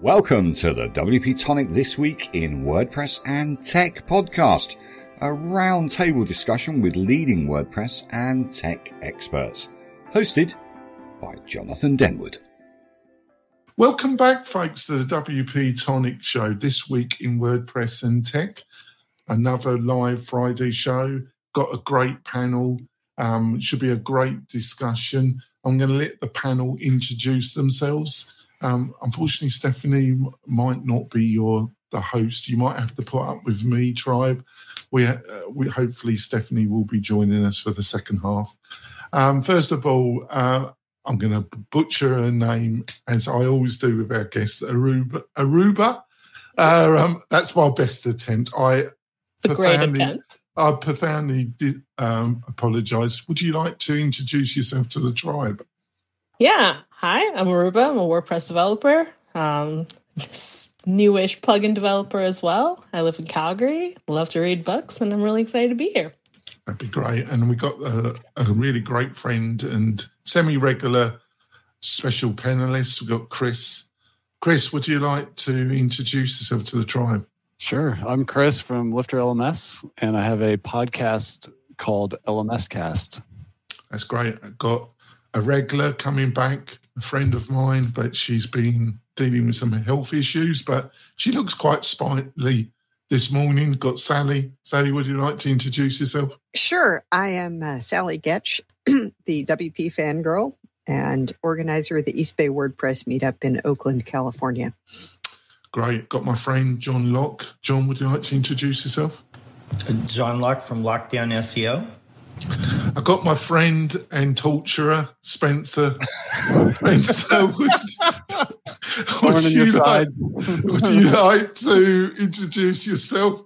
Welcome to the WP Tonic This Week in WordPress and Tech podcast, a roundtable discussion with leading WordPress and tech experts, hosted by Jonathan Denwood. Welcome back, folks, to the WP Tonic show this week in WordPress and Tech. Another live Friday show. Got a great panel. Um, should be a great discussion. I'm going to let the panel introduce themselves. Um, unfortunately, Stephanie might not be your the host. You might have to put up with me, tribe. We, uh, we hopefully Stephanie will be joining us for the second half. Um, first of all, uh, I'm going to butcher her name as I always do with our guests, Aurooba. Aurooba. Uh, um, that's my best attempt. I it's a great attempt. I profoundly um, apologise. Would you like to introduce yourself to the tribe? Yeah. Hi, I'm Aurooba. I'm a WordPress developer, um, newish plugin developer as well. I live in Calgary, love to read books, and I'm really excited to be here. That'd be great. And we got a, a really great friend and semi regular special panelist. We've got Chris. Chris, would you like to introduce yourself to the tribe? Sure. I'm Chris from Lifter LMS, and I have a podcast called LMS Cast. That's great. I've got a regular coming back, a friend of mine, but she's been dealing with some health issues, but she looks quite sprightly this morning. Got Sallie. Sallie, would you like to introduce yourself? Sure. I am uh, Sallie Goetsch, the WP fangirl and organizer of the East Bay WordPress meetup in Oakland, California. Great. Got my friend John Locke. John, would you like to introduce yourself? John Locke from Lockdown SEO. I got my friend and torturer, Spencer. Spencer, would, would, you like, would you like to introduce yourself?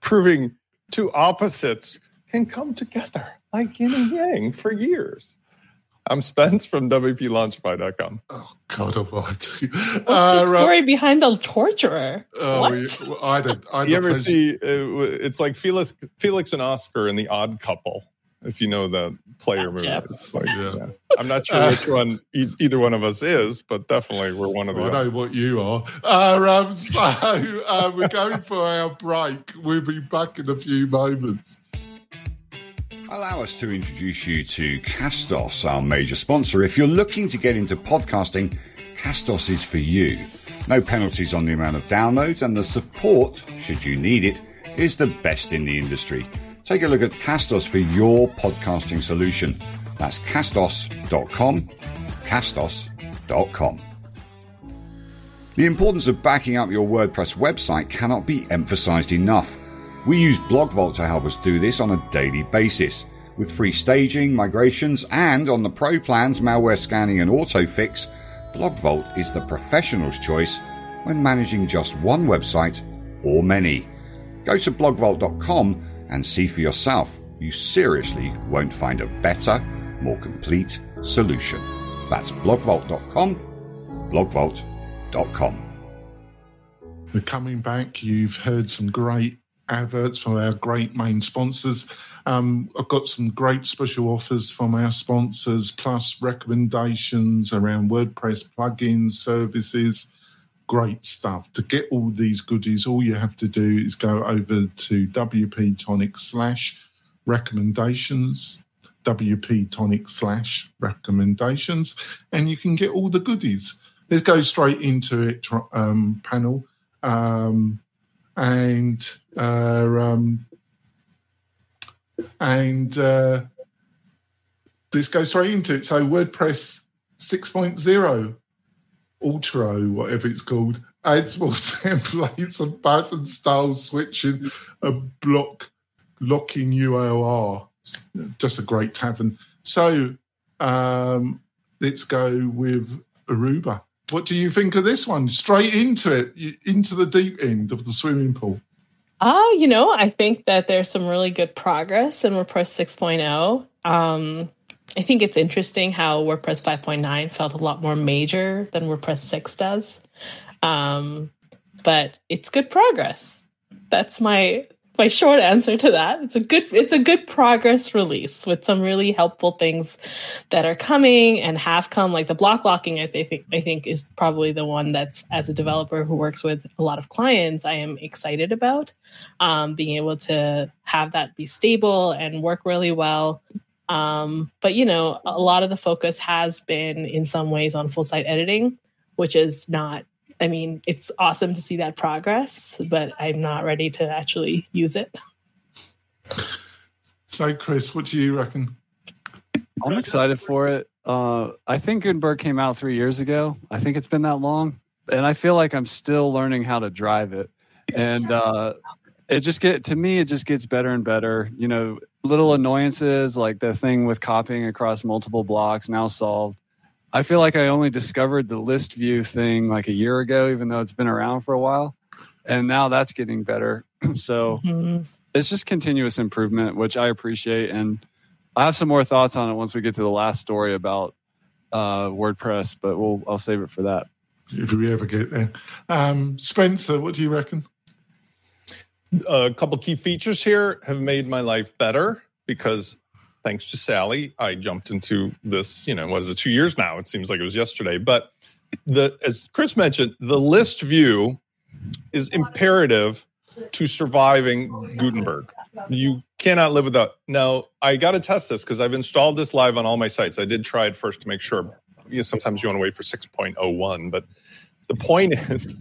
Proving two opposites can come together like yin and yang for years. I'm Spence from WPLaunchify.com. Oh, God almighty. What's uh, the story right. behind the torturer? Oh, what? We, I don't, I don't you ever see, uh, it's like Felix, Felix and Oscar in The Odd Couple, if you know the player gotcha. movie. Like, yeah. I'm not sure which one e- either one of us is, but definitely we're one of the well, I know what you are. Uh, um, so uh, we're going for our break. We'll be back in a few moments. Allow us to introduce you to Castos, our major sponsor. If you're looking to get into podcasting, Castos is for you. No penalties on the amount of downloads, and the support, should you need it, is the best in the industry. Take a look at Castos for your podcasting solution. That's castos.com, castos.com. The importance of backing up your WordPress website cannot be emphasized enough. We use BlogVault to help us do this on a daily basis. With free staging, migrations, and on the pro plans, malware scanning and autofix, BlogVault is the professional's choice when managing just one website or many. Go to blogvault.com and see for yourself. You seriously won't find a better, more complete solution. That's blogvault.com, blogvault.com. We're coming back. You've heard some great adverts from our great main sponsors. Um, I've got some great special offers from our sponsors, plus recommendations around WordPress plugins, services, great stuff. To get all these goodies, all you have to do is go over to WP Tonic slash recommendations, WP Tonic slash recommendations, and you can get all the goodies. Let's go straight into it, um, panel. Um, and uh, um, and uh, let's go straight into it. So WordPress 6.0 Arturo, whatever it's called, adds more templates and button style switching and block locking URL. Just a great tavern. So um, let's go with Aurooba. What do you think of this one? Straight into it, into the deep end of the swimming pool. Uh, you know, I think that there's some really good progress in WordPress 6.0. Um, I think it's interesting how WordPress 5.9 felt a lot more major than WordPress 6 does. Um, but it's good progress. That's my my short answer to that. It's a good it's a good progress release with some really helpful things that are coming and have come. Like the block locking, I think I think is probably the one that's as a developer who works with a lot of clients, I am excited about um, being able to have that be stable and work really well. Um, but you know, a lot of the focus has been in some ways on full site editing, which is not I mean, it's awesome to see that progress, but I'm not ready to actually use it. So, Chris, what do you reckon? I'm excited for it. Uh, I think Gutenberg came out three years ago. I think it's been that long, and I feel like I'm still learning how to drive it. And uh, it just get to me, it just gets better and better. You know, little annoyances like the thing with copying across multiple blocks now solved. I feel like I only discovered the list view thing like a year ago, even though it's been around for a while. And now that's getting better. so mm-hmm. it's just continuous improvement, which I appreciate. And I have some more thoughts on it once we get to the last story about uh, WordPress, but we'll I'll save it for that. If we ever get there. Um, Spencer, what do you reckon? A couple key features here have made my life better because thanks to Sallie, I jumped into this, you know, what is it, two years now? It seems like it was yesterday. But the as Chris mentioned, the list view is imperative to surviving Gutenberg. You cannot live without. Now, I got to test this because I've installed this live on all my sites. I did try it first to make sure. You know, sometimes you want to wait for 6.01, but the point is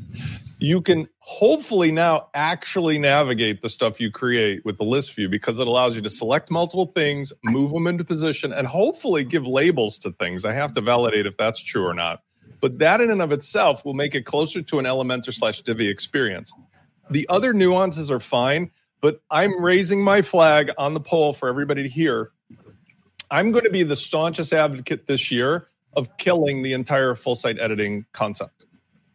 you can hopefully now actually navigate the stuff you create with the list view because it allows you to select multiple things, move them into position, and hopefully give labels to things. I have to validate if that's true or not. But that in and of itself will make it closer to an Elementor slash Divi experience. The other nuances are fine, but I'm raising my flag on the poll for everybody to hear. I'm going to be the staunchest advocate this year of killing the entire full site editing concept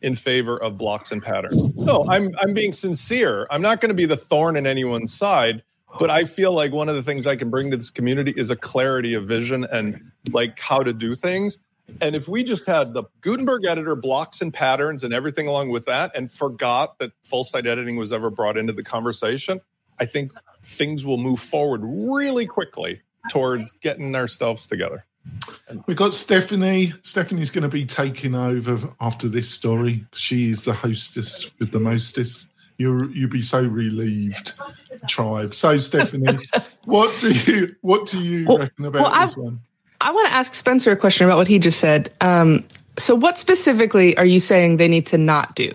in favor of blocks and patterns. No, I'm I'm being sincere. I'm not going to be the thorn in anyone's side, but I feel like one of the things I can bring to this community is a clarity of vision and like how to do things. And if we just had the Gutenberg editor blocks and patterns and everything along with that and forgot that full site editing was ever brought into the conversation, I think things will move forward really quickly towards getting ourselves together. We've got Stephanie. Stephanie's going to be taking over after this story. She is the hostess with the mostest. You you'll be so relieved, tribe. So Stephanie, what do you what do you well, reckon about well, this I, one? I want to ask Spencer a question about what he just said. Um, so, what specifically are you saying they need to not do?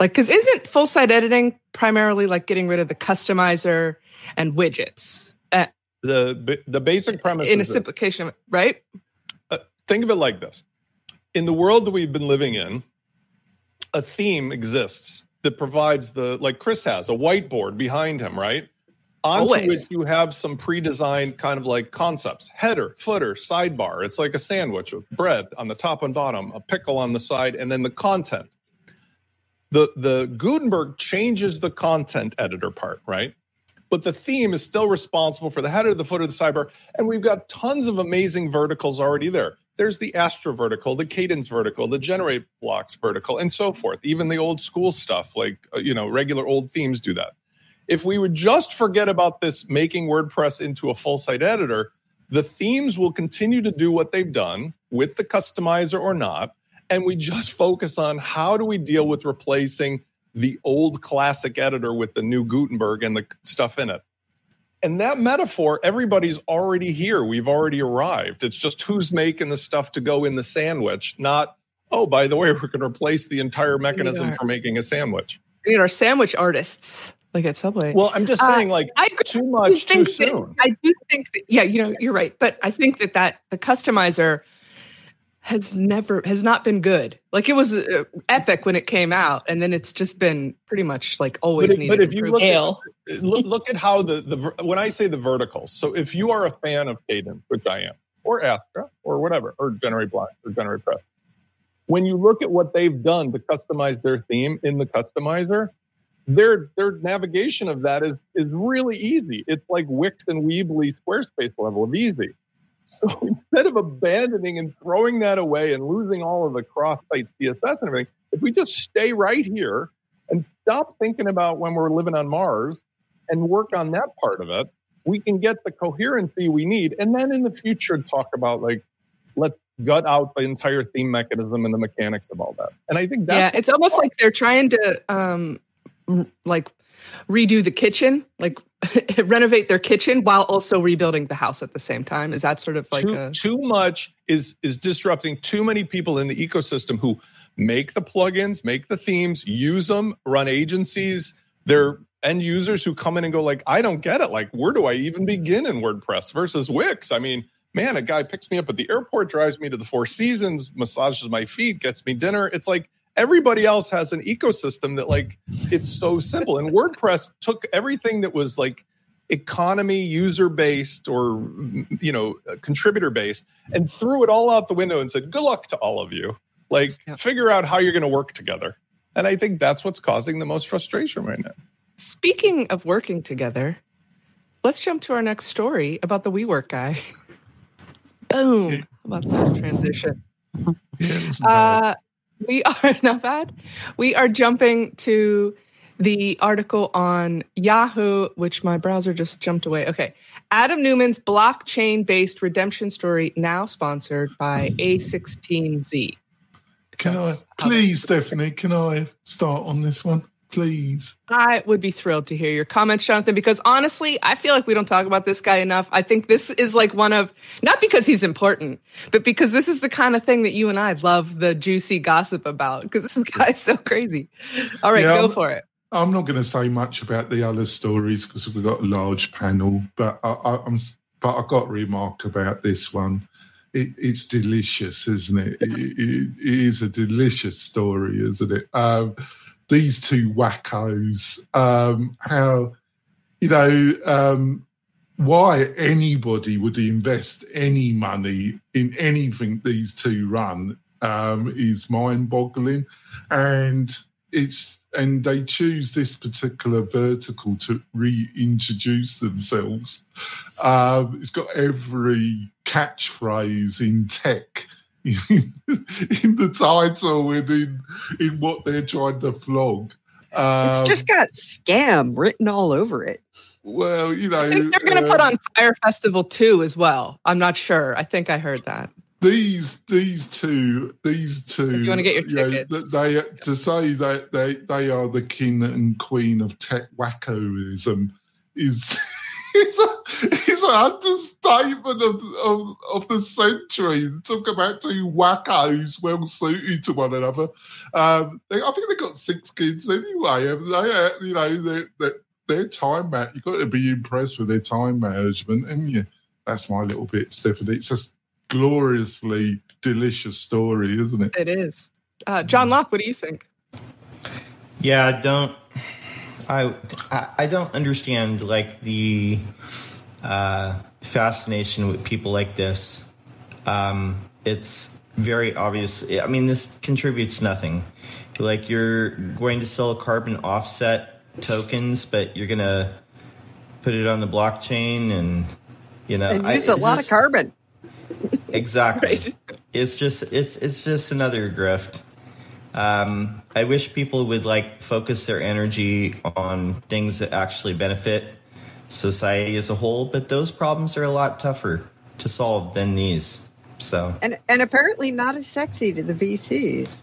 Like, because isn't full site editing primarily like getting rid of the customizer and widgets? The the basic premise in a simplification, right? Uh, think of it like this: in the world that we've been living in, a theme exists that provides the like Chris has a whiteboard behind him, right? Onto Always. which you have some pre-designed kind of like concepts: header, footer, sidebar. It's like a sandwich with bread on the top and bottom, a pickle on the side, and then the content. The the Gutenberg changes the content editor part, right? But the theme is still responsible for the header, the footer, the sidebar. And we've got tons of amazing verticals already there. There's the Astra vertical, the Kadence vertical, the Generate Blocks vertical, and so forth. Even the old school stuff, like, uh, you know, regular old themes do that. If we would just forget about this making WordPress into a full site editor, the themes will continue to do what they've done with the customizer or not. And we just focus on how do we deal with replacing the old classic editor with the new Gutenberg and the stuff in it. And that metaphor, everybody's already here. We've already arrived. It's just who's making the stuff to go in the sandwich, not, oh, by the way, we're going to replace the entire mechanism for making a sandwich. We need our sandwich artists like at Subway. Well, I'm just uh, saying, uh, like, I too much too soon. I do think that, yeah, you know, you're right. But I think that that the customizer has never has not been good. Like it was uh, epic when it came out, and then it's just been pretty much like always but, needed. But if you look at, look, at how the the when I say the verticals, so if you are a fan of Kadence, which I am, or Astra, or whatever, or Generate Block, or Generate Press, when you look at what they've done to customize their theme in the customizer, their their navigation of that is is really easy. It's like Wix and Weebly Squarespace level of easy. So instead of abandoning and throwing that away and losing all of the cross site CSS and everything, if we just stay right here and stop thinking about when we're living on Mars and work on that part of it, we can get the coherency we need. And then in the future, talk about like, let's gut out the entire theme mechanism and the mechanics of all that. And I think that yeah, it's almost like they're trying to um like redo the kitchen, like renovate their kitchen while also rebuilding the house at the same time. Is that sort of like too, a... too much is is disrupting too many people in the ecosystem who make the plugins, make the themes, use them, run agencies. They're end users who come in and go like, I don't get it. Like, where do I even begin in WordPress versus Wix? I mean, man, a guy picks me up at the airport, drives me to the Four Seasons, massages my feet, gets me dinner. It's like everybody else has an ecosystem that like it's so simple. And WordPress took everything that was like economy user based or you know contributor based and threw it all out the window and said good luck to all of you. Like yeah. figure out how you're going to work together. And i think that's what's causing the most frustration right now. Speaking of working together let's jump to our next story about the WeWork guy. Boom! How about that transition. Uh, we are not bad. We are jumping to the article on Yahoo, which my browser just jumped away. Okay. Adam Neumann's blockchain based redemption story, now sponsored by A16Z. Can I, please, Stephanie, can I start on this one? Please. I would be thrilled to hear your comments, Jonathan, because honestly, I feel like we don't talk about this guy enough. I think this is like one of, not because he's important, but because this is the kind of thing that you and I love the juicy gossip about, because this guy's so crazy. All right, yeah, go I'm, for it. I'm not going to say much about the other stories because we've got a large panel, but I, am but I've got a remark about this one. It, it's delicious, isn't it? it, it? It is a delicious story, isn't it? Um, these two wackos, um, how, you know, um, why anybody would invest any money in anything these two run um, is mind boggling. And it's, and they choose this particular vertical to reintroduce themselves. Um, it's got every catchphrase in tech in, the title and in, in what they're trying to flog. Um, it's just got scam written all over it. Well, you know, I think they're going to uh, put on Fire Festival too as well. I'm not sure. I think I heard that. These these two these two. If you want to get your tickets? You know, they to say that they they are the king and queen of tech wackoism is. is a, an understatement of, of, of the century. Talk about two wackos well suited to one another. Um, they, I think they got six kids anyway. They, uh, you know, their, their, their time man. You've got to be impressed with their time management, and yeah, that's my little bit, Stephanie. It's just gloriously delicious story, isn't it? It is. Uh, John Locke, what do you think? Yeah, don't I, I don't understand like the uh, fascination with people like this. Um, it's very obvious. I mean, this contributes nothing. Like you're going to sell carbon offset tokens, but you're gonna put it on the blockchain, and you know, and use I, a lot just, of carbon. Exactly. right. It's just it's it's just another grift. Um, I wish people would like focus their energy on things that actually benefit society as a whole, but those problems are a lot tougher to solve than these. So and and apparently not as sexy to the VCs.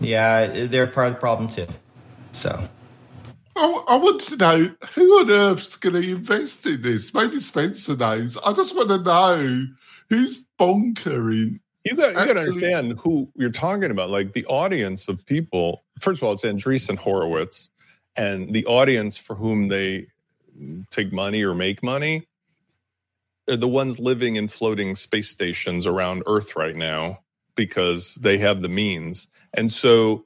Yeah, they're part of the problem too. So. I, I want to know who on earth's going to invest in this. Maybe Spencer knows. I just want to know who's bonkering you got you got to understand who you're talking about. Like the audience of people. First of all, it's Andreessen Horowitz, and the audience for whom they take money or make money are the ones living in floating space stations around Earth right now because they have the means. And so,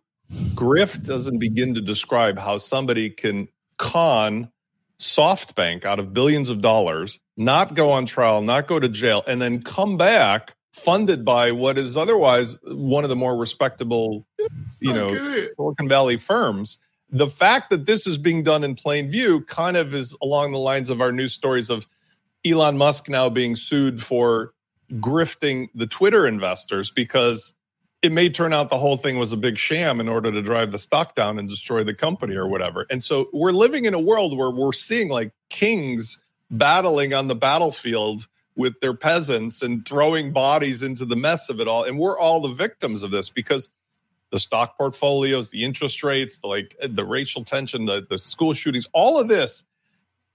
grift doesn't begin to describe how somebody can con SoftBank out of billions of dollars, not go on trial, not go to jail, and then come back funded by what is otherwise one of the more respectable, you know, Silicon Valley firms. The fact that this is being done in plain view kind of is along the lines of our news stories of Elon Musk now being sued for grifting the Twitter investors because it may turn out the whole thing was a big sham in order to drive the stock down and destroy the company or whatever. And so we're living in a world where we're seeing like kings battling on the battlefield with their peasants and throwing bodies into the mess of it all. And we're all the victims of this because the stock portfolios, the interest rates, the like eh, the racial tension, the, the school shootings, all of this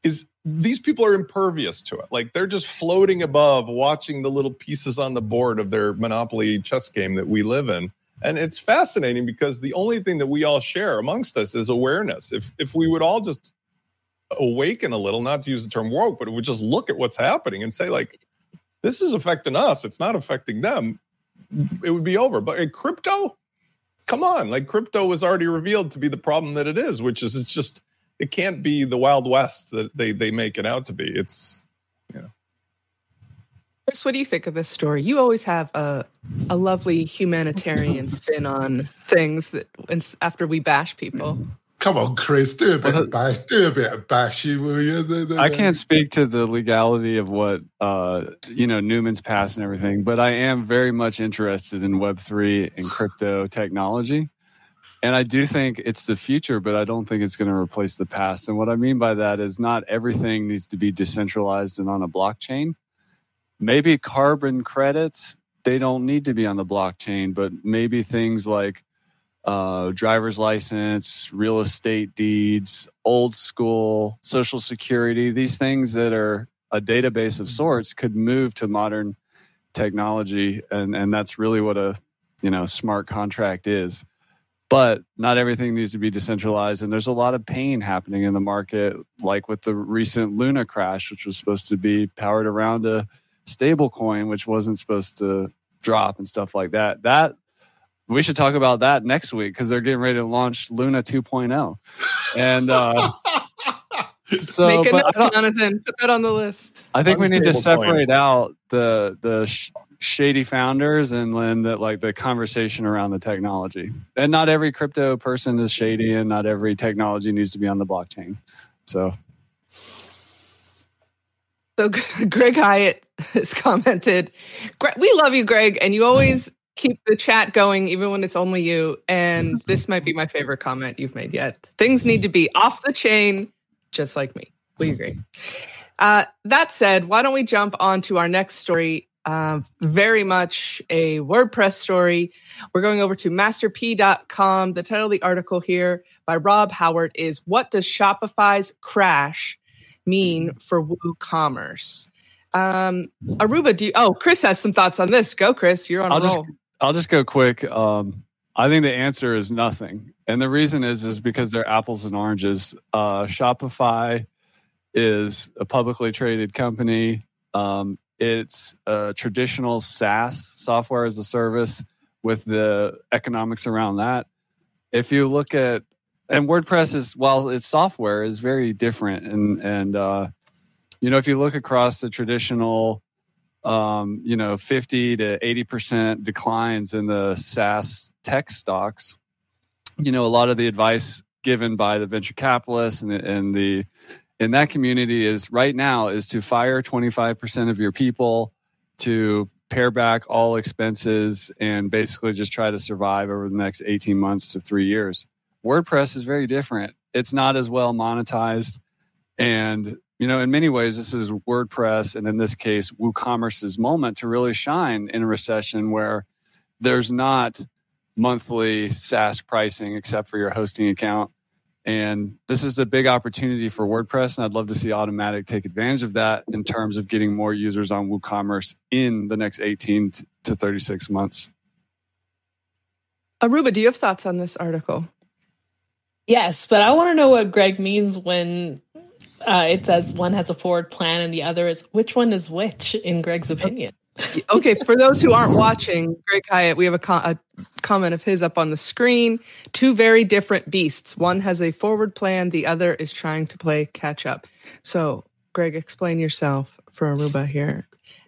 is these people are impervious to it. Like they're just floating above, watching the little pieces on the board of their Monopoly chess game that we live in. And it's fascinating because the only thing that we all share amongst us is awareness. If if we would all just awaken a little, not to use the term woke, but would just look at what's happening and say, like, this is affecting us. It's not affecting them. It would be over. But in crypto, come on, like crypto was already revealed to be the problem that it is, which is it's just it can't be the Wild West that they they make it out to be. It's you know. Chris, what do you think of this story? You always have a a lovely humanitarian spin on things that after we bash people. Come on, Chris, do a bit of bash, do a bit of bashing, will you? I can't speak to the legality of what uh, you know Neumann's passed and everything, but I am very much interested in Web three and crypto technology. And I do think it's the future, but I don't think it's going to replace the past. And what I mean by that is not everything needs to be decentralized and on a blockchain. Maybe carbon credits, they don't need to be on the blockchain, but maybe things like uh, driver's license, real estate deeds, old school, social security, these things that are a database of sorts could move to modern technology. And, and that's really what a you know smart contract is. But not everything needs to be decentralized. And there's a lot of pain happening in the market like with the recent luna crash which was supposed to be powered around a stable coin which wasn't supposed to drop and stuff like that. That we should talk about that next week because they're getting ready to launch luna 2.0 and uh so make a note, jonathan put that on the list i think we need to separate coin. out the the sh- shady founders and then the, like the conversation around the technology. And not every crypto person is shady, and not every technology needs to be on the blockchain. So, so Greg Hyatt has commented, "We love you, Greg, and you always." Keep the chat going even when it's only you. And this might be my favorite comment you've made yet. Things need to be off the chain, just like me. We agree. Uh, that said, why don't we jump on to our next story uh, very much a WordPress story. We're going over to masterwp.com. The title of the article here by Rob Howard is What Does Shopify's Crash Mean for WooCommerce? Um, Aurooba, do you, oh, Chris has some thoughts on this. Go, Chris. You're on I'll a roll. Just, I'll just go quick. Um, I think the answer is nothing. And the reason is is because they're apples and oranges. Uh, Shopify is a publicly traded company. Um, it's a traditional SaaS software as a service with the economics around that. If you look at and WordPress is while it's software is very different and and uh, you know if you look across the traditional um, you know 50 to 80 percent declines in the SaaS tech stocks, you know a lot of the advice given by the venture capitalists and the, and the in that community is right now is to fire 25% of your people to pare back all expenses and basically just try to survive over the next 18 months to three years. WordPress is very different. It's not as well monetized. And, you know, in many ways, this is WordPress and in this case, WooCommerce's moment to really shine in a recession where there's not monthly SaaS pricing except for your hosting account and this is a big opportunity for WordPress, and I'd love to see Automattic take advantage of that in terms of getting more users on WooCommerce in the next 18 to 36 months. Aurooba, do you have thoughts on this article? Yes, but I want to know what Greg means when uh, it says one has a forward plan and the other is which one is which, in Greg's opinion okay, for those who aren't watching, Greg Hyatt, we have a, a, comment of his up on the screen. Two very different beasts. One has a forward plan, the other is trying to play catch up. So, Greg, explain yourself for Aurooba here.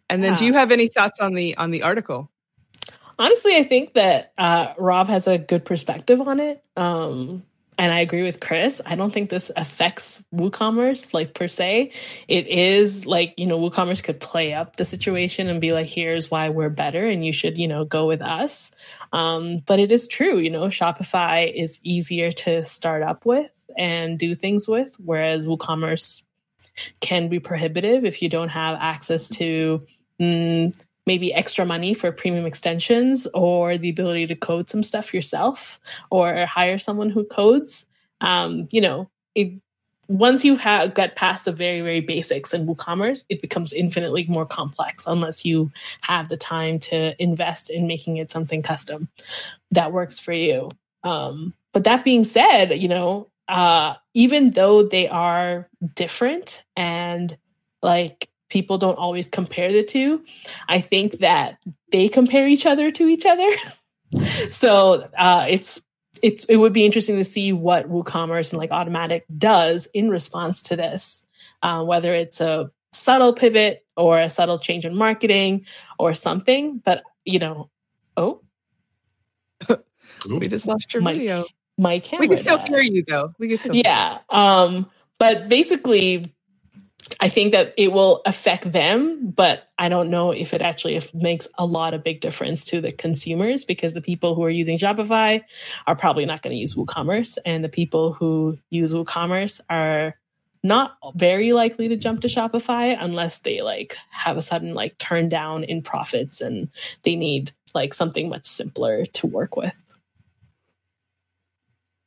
And then, yeah. do you have any thoughts on the on the article? Honestly, I think that uh, Rob has a good perspective on it. Um, and I agree with Chris. I don't think this affects WooCommerce like per se. It is like, you know, WooCommerce could play up the situation and be like, here's why we're better and you should, you know, go with us. Um, but it is true, you know, Shopify is easier to start up with and do things with, whereas WooCommerce can be prohibitive if you don't have access to mm, maybe extra money for premium extensions or the ability to code some stuff yourself or hire someone who codes. Um, you know, it, once you have get past the very very basics in WooCommerce, it becomes infinitely more complex unless you have the time to invest in making it something custom that works for you. Um, but that being said, you know, uh, even though they are different and like people don't always compare the two. I think that they compare each other to each other. so uh, it's it's it would be interesting to see what WooCommerce and like Automattic does in response to this, uh, whether it's a subtle pivot or a subtle change in marketing or something. But you know, oh, we just lost your my, video. My camera. We can still died. hear you though. We can still. Yeah. Um, but basically, I think that it will affect them, but I don't know if it actually makes a lot of big difference to the consumers because the people who are using Shopify are probably not going to use WooCommerce, and the people who use WooCommerce are not very likely to jump to Shopify unless they like have a sudden like turn down in profits and they need like something much simpler to work with.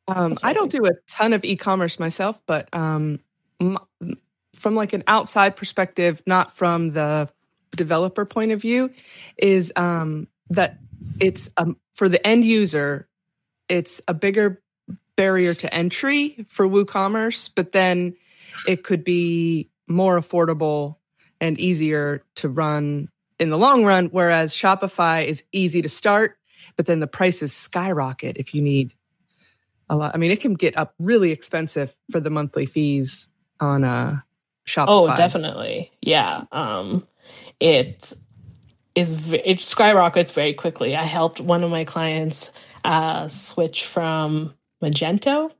Um, I don't do a ton of e-commerce myself, but um, m- from like an outside perspective, not from the developer point of view, is um, that it's um, for the end user, it's a bigger barrier to entry for WooCommerce, but then it could be more affordable and easier to run in the long run. Whereas Shopify is easy to start, but then the prices skyrocket if you need a lot. I mean, it can get up really expensive for the monthly fees on uh, Shopify. Oh, definitely. Yeah. Um, it is it skyrockets very quickly. I helped one of my clients uh, switch from Magento,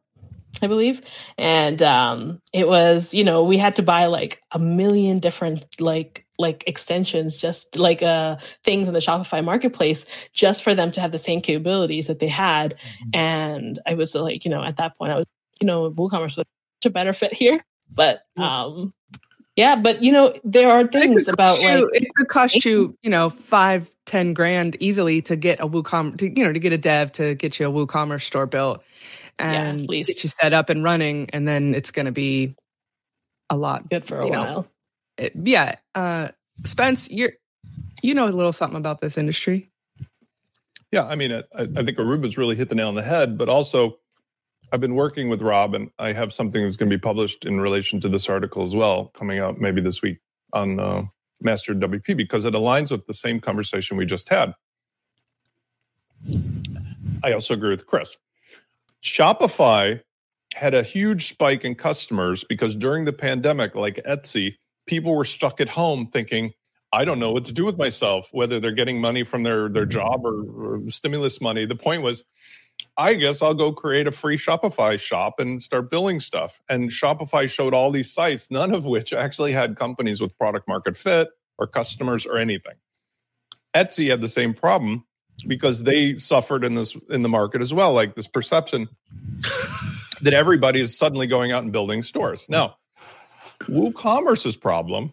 I believe, and um, it was you know we had to buy like a million different like like extensions just like uh things in the Shopify marketplace just for them to have the same capabilities that they had and I was like you know at that point I was you know WooCommerce was such a better fit here but um yeah but you know there are things about you, like it could cost you, you know, five, ten grand easily to get a WooCommerce, to, you know, to get a dev to get you a WooCommerce store built and at least. get you set up and running, and then it's going to be a lot. good for a you know, while It- yeah, uh, Spence, you're you know a little something about this industry. Yeah, I mean, I, I think Aurooba's really hit the nail on the head, but also I've been working with Rob, and I have something that's going to be published in relation to this article as well, coming out maybe this week on uh, Master WP because it aligns with the same conversation we just had. I also agree with Chris. Shopify had a huge spike in customers because during the pandemic, like Etsy, people were stuck at home thinking, I don't know what to do with myself, whether they're getting money from their, their job or, or stimulus money. The point was, I guess I'll go create a free Shopify shop and start billing stuff. And Shopify showed all these sites, none of which actually had companies with product market fit or customers or anything. Etsy had the same problem because they suffered in this in the market as well, like this perception that everybody is suddenly going out and building stores. Now, WooCommerce's problem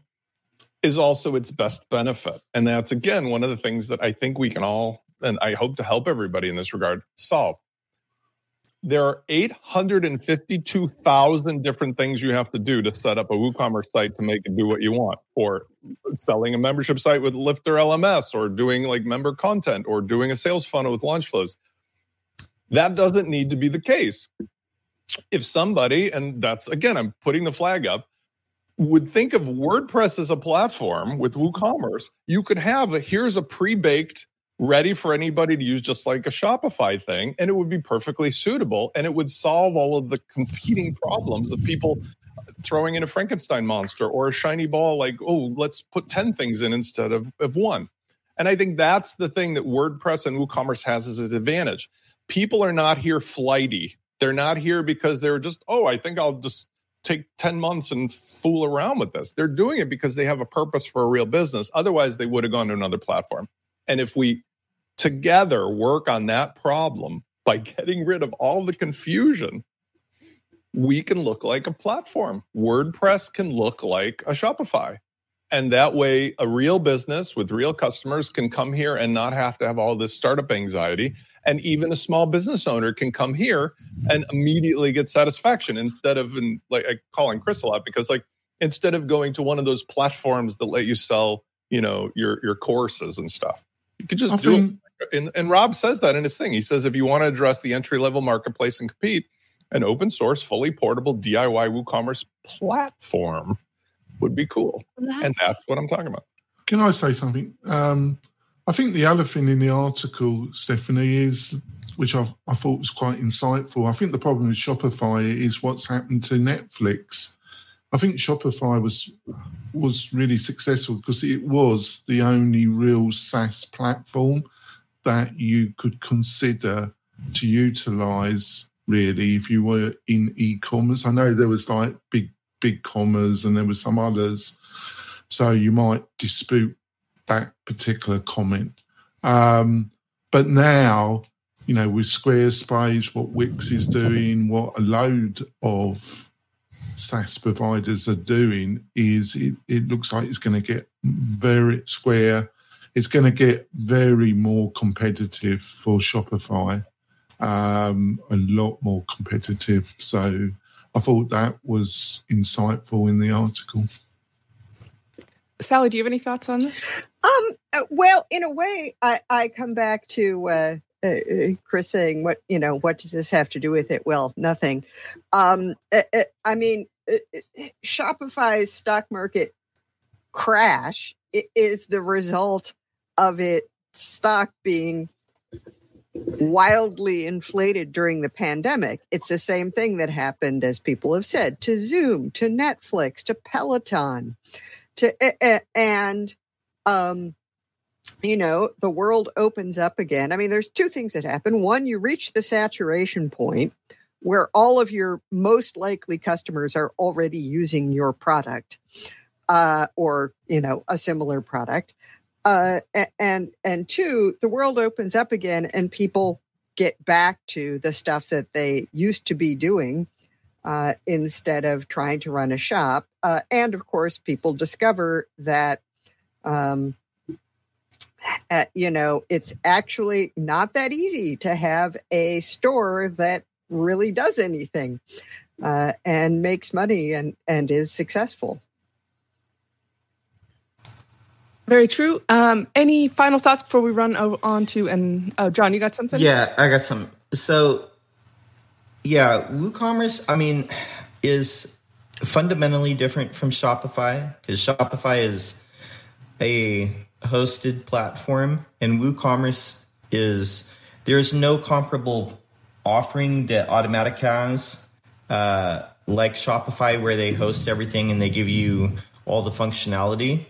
is also its best benefit. And that's again one of the things that I think we can all, and I hope to help everybody in this regard, solve. There are 852,000 different things you have to do to set up a WooCommerce site to make it do what you want, or selling a membership site with Lifter LMS, or doing like member content, or doing a sales funnel with launch flows. That doesn't need to be the case. If somebody, and that's again, I'm putting the flag up, would think of WordPress as a platform with WooCommerce, you could have a here's a pre-baked, ready for anybody to use, just like a Shopify thing, and it would be perfectly suitable, and it would solve all of the competing problems of people uh, throwing in a Frankenstein monster or a shiny ball. Like, oh, let's put ten things in instead of, of one. And I think that's the thing that WordPress and WooCommerce has as its advantage. People are not here flighty They're not here because they're just, oh, I think I'll just take 10 months and fool around with this. They're doing it because they have a purpose for a real business. Otherwise, they would have gone to another platform. And if we together work on that problem by getting rid of all the confusion, we can look like a platform. WordPress can look like a Shopify. And that way, a real business with real customers can come here and not have to have all this startup anxiety. And even a small business owner can come here and immediately get satisfaction instead of, in, like, calling Chris a lot because, like, instead of going to one of those platforms that let you sell, you know, your your courses and stuff, you could just do it. And, and Rob says that in his thing. He says if you want to address the entry level marketplace and compete, an open source, fully portable DIY WooCommerce platform would be cool. And that's what I'm talking about. Can I say something? Um, I think the other thing in the article, Stephanie, is which i I thought was quite insightful. I think the problem with Shopify is what's happened to Netflix. I think Shopify was was really successful because it was the only real SaaS platform that you could consider to utilize really if you were in e-commerce. I know there was like big BigCommerce and there were some others. So you might dispute that particular comment. Um, but now, you know, with Squarespace, what Wix is doing, what a load of SaaS providers are doing is it, it looks like it's going to get very Square, it's going to get very more competitive for Shopify, um, a lot more competitive. So I thought that was insightful in the article. Sallie, do you have any thoughts on this? Um, uh, well, in a way, I, I come back to uh, uh, uh, Chris saying, "What you know? What does this have to do with it?" Well, nothing. Um, uh, uh, I mean, Shopify's stock market crash is the result of its stock being wildly inflated during the pandemic. It's the same thing that happened, as people have said, to Zoom, to Netflix, to Peloton, to and um, you know the world opens up again. I mean, there's two things that happen. One, you reach the saturation point where all of your most likely customers are already using your product uh, or you know a similar product uh, and and two, the world opens up again, and people get back to the stuff that they used to be doing uh, instead of trying to run a shop. Uh, and of course, people discover that, um, uh, you know, it's actually not that easy to have a store that really does anything uh, and makes money and and is successful. Very true. Um, any final thoughts before we run on to and oh, John, you got something? Yeah, I got some. So, yeah, WooCommerce. I mean, is fundamentally different from Shopify because Shopify is a hosted platform, and WooCommerce is there's no comparable offering that Automattic has, uh, like Shopify, where they host everything and they give you all the functionality.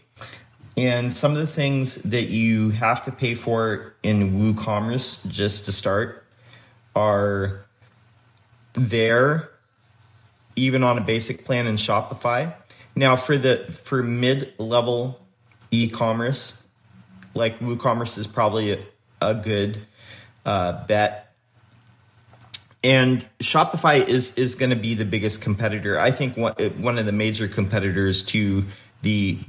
And some of the things that you have to pay for in WooCommerce just to start are there, even on a basic plan in Shopify. Now, for the for mid level e-commerce, like WooCommerce is probably a, a good uh, bet. And Shopify is is going to be the biggest competitor. I think one one of the major competitors to the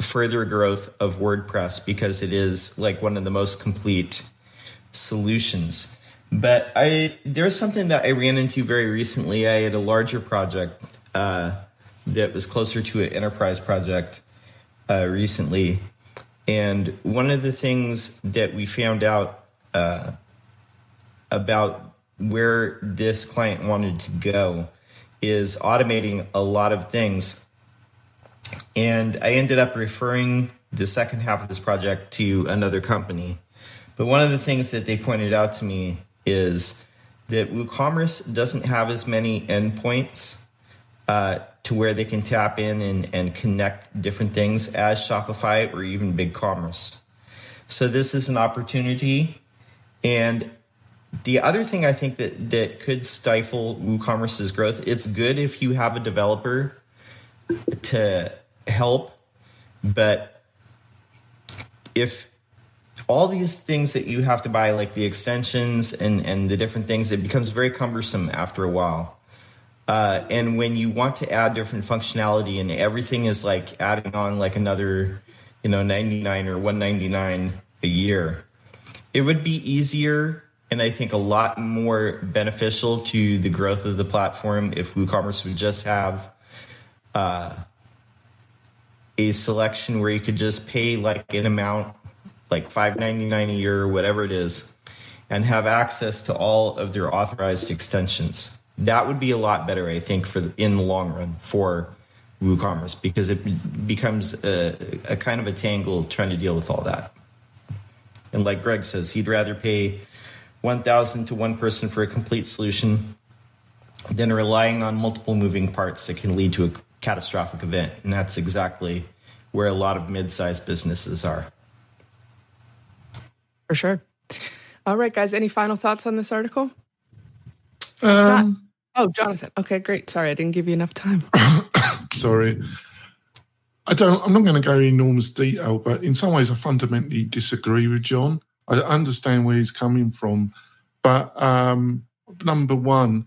further growth of WordPress because it is like one of the most complete solutions. But I there's something that I ran into very recently. I had a larger project uh, that was closer to an enterprise project uh, recently, and one of the things that we found out uh, about where this client wanted to go is automating a lot of things and I ended up referring the second half of this project to another company. But one of the things that they pointed out to me is that WooCommerce doesn't have as many endpoints uh, to where they can tap in and, and connect different things as Shopify or even BigCommerce. So this is an opportunity. And the other thing I think that that could stifle WooCommerce's growth. It's good if you have a developer to help, but if all these things that you have to buy, like the extensions and and the different things, it becomes very cumbersome after a while. Uh, and when you want to add different functionality and everything is like adding on like another, you know, 99 or 199 a year, it would be easier and I think a lot more beneficial to the growth of the platform if WooCommerce would just have uh, a selection where you could just pay like an amount, like five ninety nine a year or whatever it is, and have access to all of their authorized extensions. That would be a lot better, I think, for the, in the long run for WooCommerce because it becomes a, a kind of a tangle trying to deal with all that. And like Greg says, he'd rather pay 1,000 to one person for a complete solution than relying on multiple moving parts that can lead to a catastrophic event. And that's exactly where a lot of mid sized businesses are. For sure. All right, guys. Any final thoughts on this article? Um, oh, Jonathan. Okay, great. Sorry, I didn't give you enough time. sorry. I don't. I'm not going to go in enormous detail, but in some ways, I fundamentally disagree with John. I understand where he's coming from, but um, number one,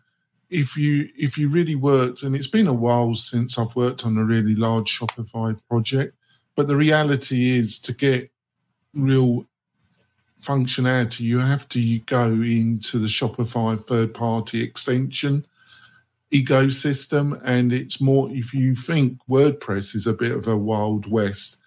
if you if you really worked, and it's been a while since I've worked on a really large Shopify project, but the reality is to get real functionality, you have to go into the Shopify third party extension ecosystem. And it's more, if you think WordPress is a bit of a Wild West,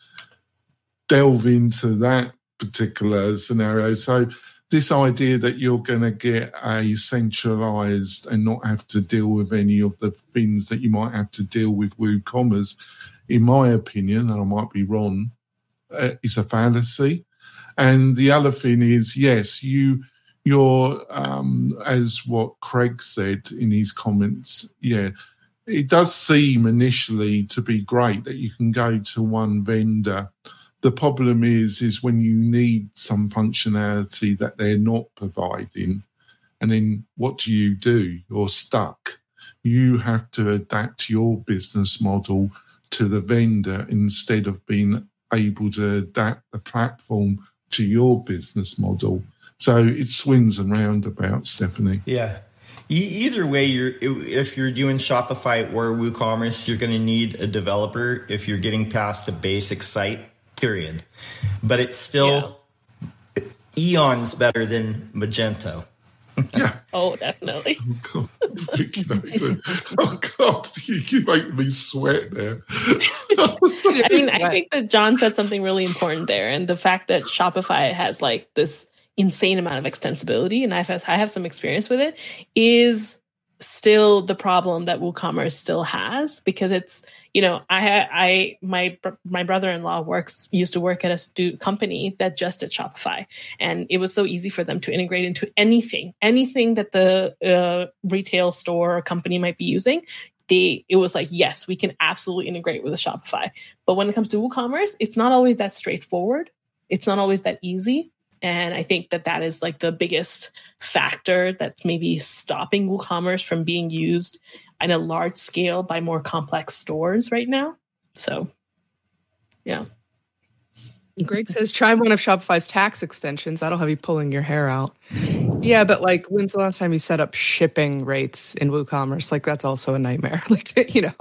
delve into that particular scenario. So, this idea that you're going to get a centralized and not have to deal with any of the things that you might have to deal with WooCommerce, in my opinion, and I might be wrong, uh, is a fallacy. And the other thing is, yes, you you're um, as what Craig said in his comments, yeah, it does seem initially to be great that you can go to one vendor. The problem is, is when you need some functionality that they're not providing, and then what do you do? You're stuck. You have to adapt your business model to the vendor instead of being able to adapt the platform to your business model. So it swings and roundabouts, Stephanie. Yeah. Either way, you're if you're doing Shopify or WooCommerce, you're going to need a developer if you're getting past a basic site. Period. But it's still yeah. eons better than Magento. yeah. Oh, definitely. Oh God, oh, God. you, you make me sweat there. I mean, I think that John said something really important there, and the fact that Shopify has like this insane amount of extensibility, and I've I have some experience with it, is still the problem that WooCommerce still has because it's you know I I my my brother-in-law works used to work at a stu- company that just did Shopify and it was so easy for them to integrate into anything anything that the uh, retail store or company might be using. They it was like yes we can absolutely integrate with a Shopify. But when it comes to WooCommerce it's not always that straightforward. It's not always that easy and I think that that is like the biggest factor that's maybe stopping WooCommerce from being used in a large scale by more complex stores right now. So, yeah. Greg says, try one of Shopify's tax extensions. That'll have you pulling your hair out. Yeah, but like, when's the last time you set up shipping rates in WooCommerce? Like, that's also a nightmare. like, you know.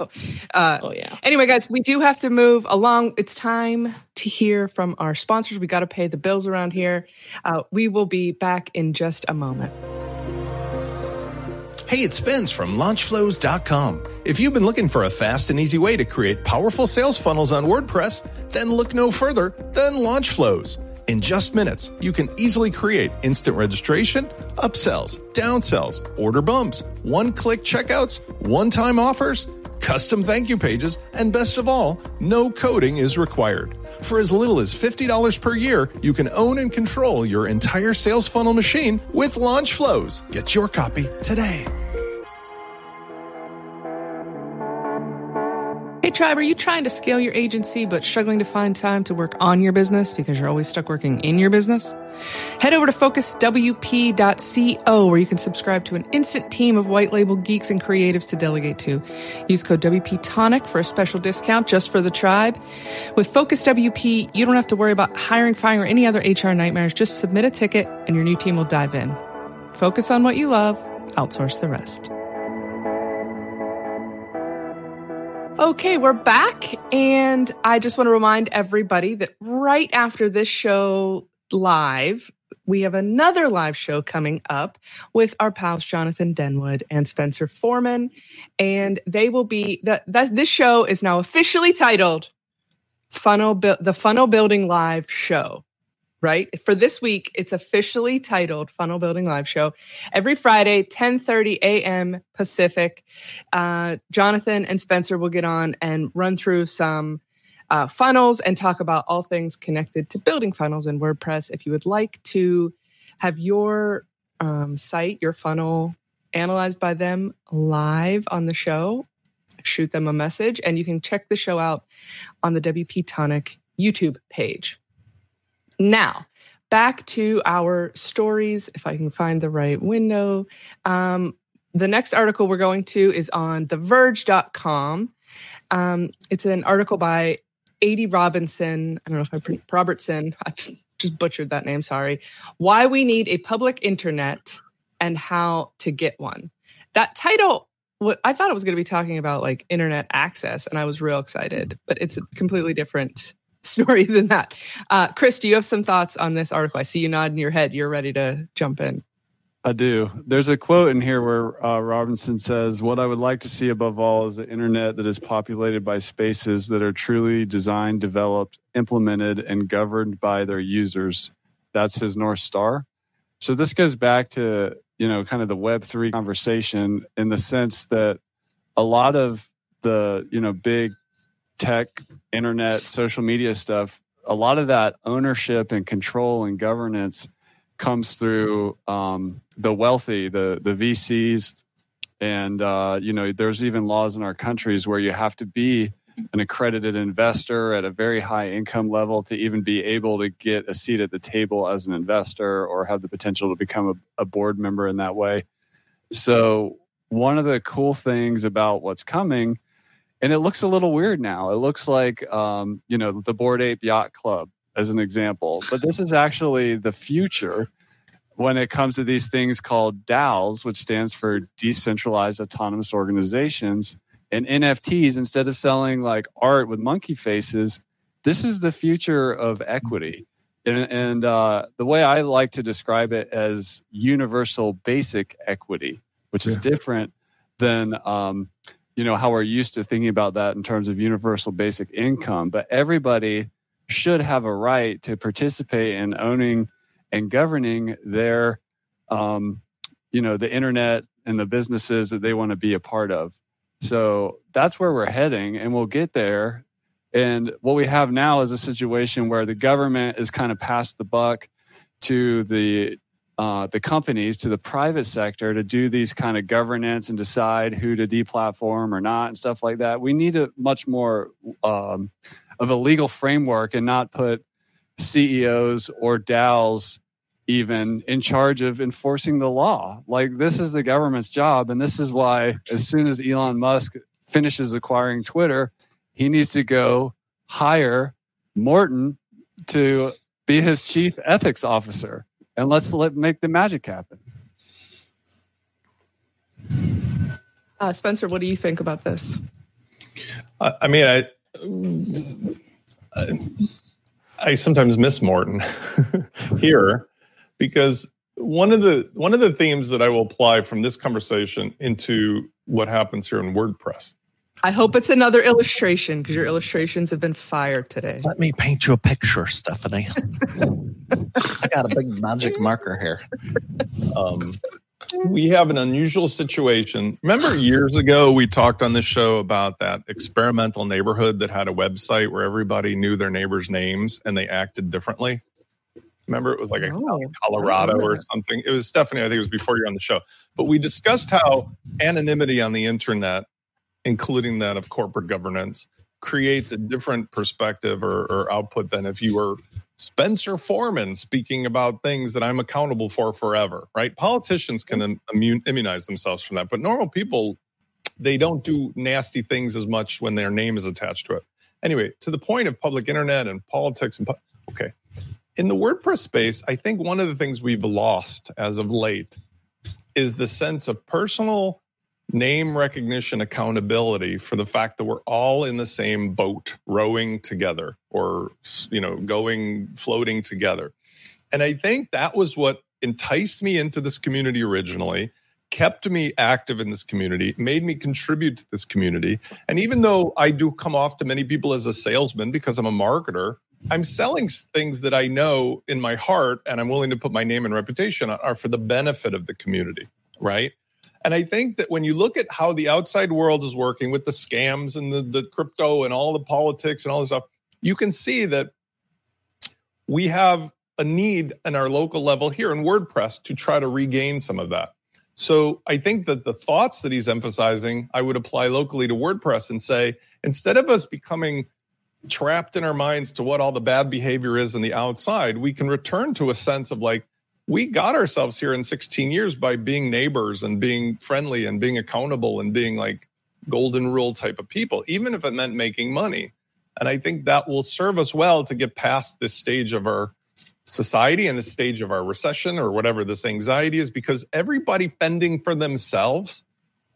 Uh, oh yeah. Anyway, guys, we do have to move along. It's time to hear from our sponsors. We got to pay the bills around here. Uh, we will be back in just a moment. Hey, it's Spence from LaunchFlows.com. If you've been looking for a fast and easy way to create powerful sales funnels on WordPress, then look no further than LaunchFlows. In just minutes, you can easily create instant registration, upsells, downsells, order bumps, one click checkouts, one time offers, custom thank you pages, and best of all, no coding is required. For as little as $50 per year, you can own and control your entire sales funnel machine with LaunchFlows. Get your copy today. Tribe, are you trying to scale your agency but struggling to find time to work on your business because you're always stuck working in your business? Head over to focuswp.co where you can subscribe to an instant team of white label geeks and creatives to delegate to. Use code WP Tonic for a special discount just for the tribe. With Focus WP, you don't have to worry about hiring, firing, or any other HR nightmares. Just submit a ticket and your new team will dive in. Focus on what you love, outsource the rest. Okay, we're back. And I just want to remind everybody that right after this show live, we have another live show coming up with our pals Jonathan Denwood and Spencer Forman. And they will be that this show is now officially titled Funnel Bu- the Funnel Building Live Show right? For this week, it's officially titled Funnel Building Live Show. Every Friday, 10:30 a.m. Pacific. Uh, Jonathan and Spencer will get on and run through some uh, funnels and talk about all things connected to building funnels in WordPress. If you would like to have your um, site, your funnel analyzed by them live on the show, shoot them a message, and you can check the show out on the WP Tonic YouTube page. Now, back to our stories, if I can find the right window. Um, the next article we're going to is on TheVerge.com. Um, it's an article by A.D. Robinson. I don't know if I pre- Robertson. I just butchered that name. Sorry. Why we need a public internet and how to get one. That title, what I thought it was going to be talking about like internet access, and I was real excited, but it's a completely different story than that. Uh, Chris, do you have some thoughts on this article? I see you nodding your head. You're ready to jump in. I do. There's a quote in here where uh, Robinson says, What I would like to see above all is the internet that is populated by spaces that are truly designed, developed, implemented, and governed by their users. That's his North Star. So this goes back to, you know, kind of the Web3 conversation in the sense that a lot of the, you know, big tech, internet, social media stuff, a lot of that ownership and control and governance comes through um, the wealthy, the the VCs, and uh, you know there's even laws in our countries where you have to be an accredited investor at a very high income level to even be able to get a seat at the table as an investor or have the potential to become a, a board member in that way. So one of the cool things about what's coming and it looks a little weird now. It looks like um, you know the Bored Ape Yacht Club as an example, but this is actually the future when it comes to these things called DAOs, which stands for decentralized autonomous organizations, and NFTs. Instead of selling like art with monkey faces, this is the future of equity. And, and uh, the way I like to describe it as universal basic equity, which is different than um, you know how we're used to thinking about that in terms of universal basic income but everybody should have a right to participate in owning and governing their um, you know the internet and the businesses that they want to be a part of. So that's where we're heading and we'll get there. And what we have now is a situation where the government is kind of passed the buck to the uh, the companies to the private sector to do these kind of governance and decide who to deplatform or not and stuff like that. We need a much more um, of a legal framework and not put CEOs or DAOs even in charge of enforcing the law. Like this is the government's job, and this is why as soon as Elon Musk finishes acquiring Twitter, he needs to go hire Morten to be his chief ethics officer and let's let make the magic happen. Uh, Spencer, what do you think about this? I, I mean, I, I I sometimes miss Morten here because one of the one of the themes that I will apply from this conversation into what happens here in WordPress I hope it's another illustration because your illustrations have been fired today. Let me paint you a picture, Stephanie. I got a big magic marker here. Um, we have an unusual situation. Remember years ago, we talked on this show about that experimental neighborhood that had a website where everybody knew their neighbors' names and they acted differently? Remember, it was like a Oh, Colorado or something. It was Stephanie, I think it was before you were on the show. But we discussed how anonymity on the internet, including that of corporate governance, creates a different perspective or, or output than if you were Spencer Forman speaking about things that I'm accountable for forever, right? Politicians can immune, immunize themselves from that, but normal people, they don't do nasty things as much when their name is attached to it. Anyway, to the point of public internet and politics and okay, in the WordPress space, I think one of the things we've lost as of late is the sense of personal name recognition accountability for the fact that we're all in the same boat rowing together or you know going floating together. And i think that was what enticed me into this community originally kept me active in this community made me contribute to this community. And even though i do come off to many people as a salesman because i'm a marketer i'm selling things that i know in my heart and i'm willing to put my name and reputation on are for the benefit of the community right and I think that when you look at how the outside world is working with the scams and the, the crypto and all the politics and all this stuff, you can see that we have a need in our local level here in WordPress to try to regain some of that. So I think that the thoughts that he's emphasizing, I would apply locally to WordPress and say, instead of us becoming trapped in our minds to what all the bad behavior is in the outside, we can return to a sense of like, we got ourselves here in 16 years by being neighbors and being friendly and being accountable and being like golden rule type of people, even if it meant making money. And I think that will serve us well to get past this stage of our society and the stage of our recession or whatever this anxiety is, because everybody fending for themselves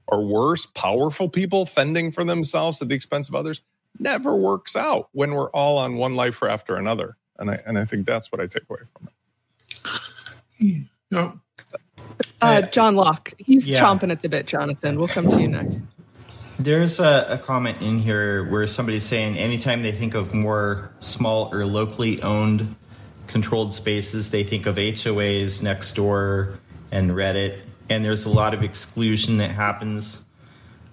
or worse, powerful people fending for themselves at the expense of others never works out when we're all on one life after another. And I, and I think that's what I take away from it. Yeah. Uh, John Locke. He's Yeah. chomping at the bit, Jonathan. We'll come to you next. There's a, a comment in here where somebody's saying anytime they think of more small or locally owned controlled spaces, they think of HOAs, next door, and Reddit. And there's a lot of exclusion that happens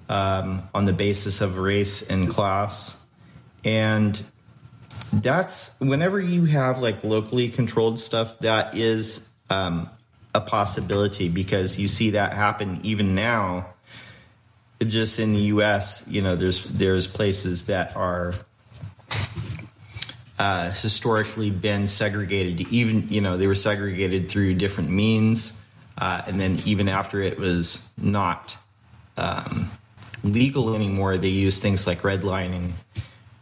um, on the basis of race and class. And that's whenever you have like locally controlled stuff, that is um, a possibility because you see that happen even now just in the U.S., you know, there's there's places that are uh, historically been segregated. Even you know they were segregated through different means, uh, and then even after it was not um, legal anymore, they use things like redlining.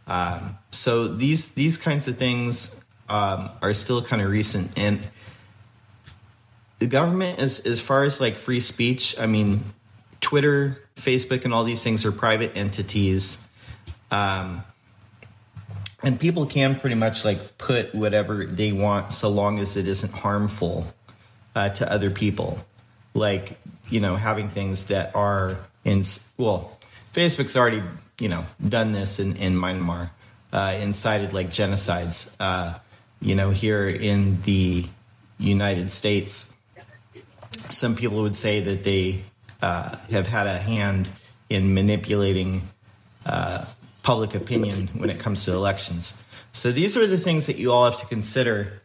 Um, so these these kinds of things um, are still kind of recent, and the government, as as far as like free speech, I mean, Twitter, Facebook, and all these things are private entities. Um, and people can pretty much like put whatever they want so long as it isn't harmful uh, to other people. Like, you know, having things that are in, well, Facebook's already, you know, done this in, in Myanmar, uh, incited like genocides. Uh, you know, here in the United States, some people would say that they uh, have had a hand in manipulating uh, public opinion when it comes to elections. So these are the things that you all have to consider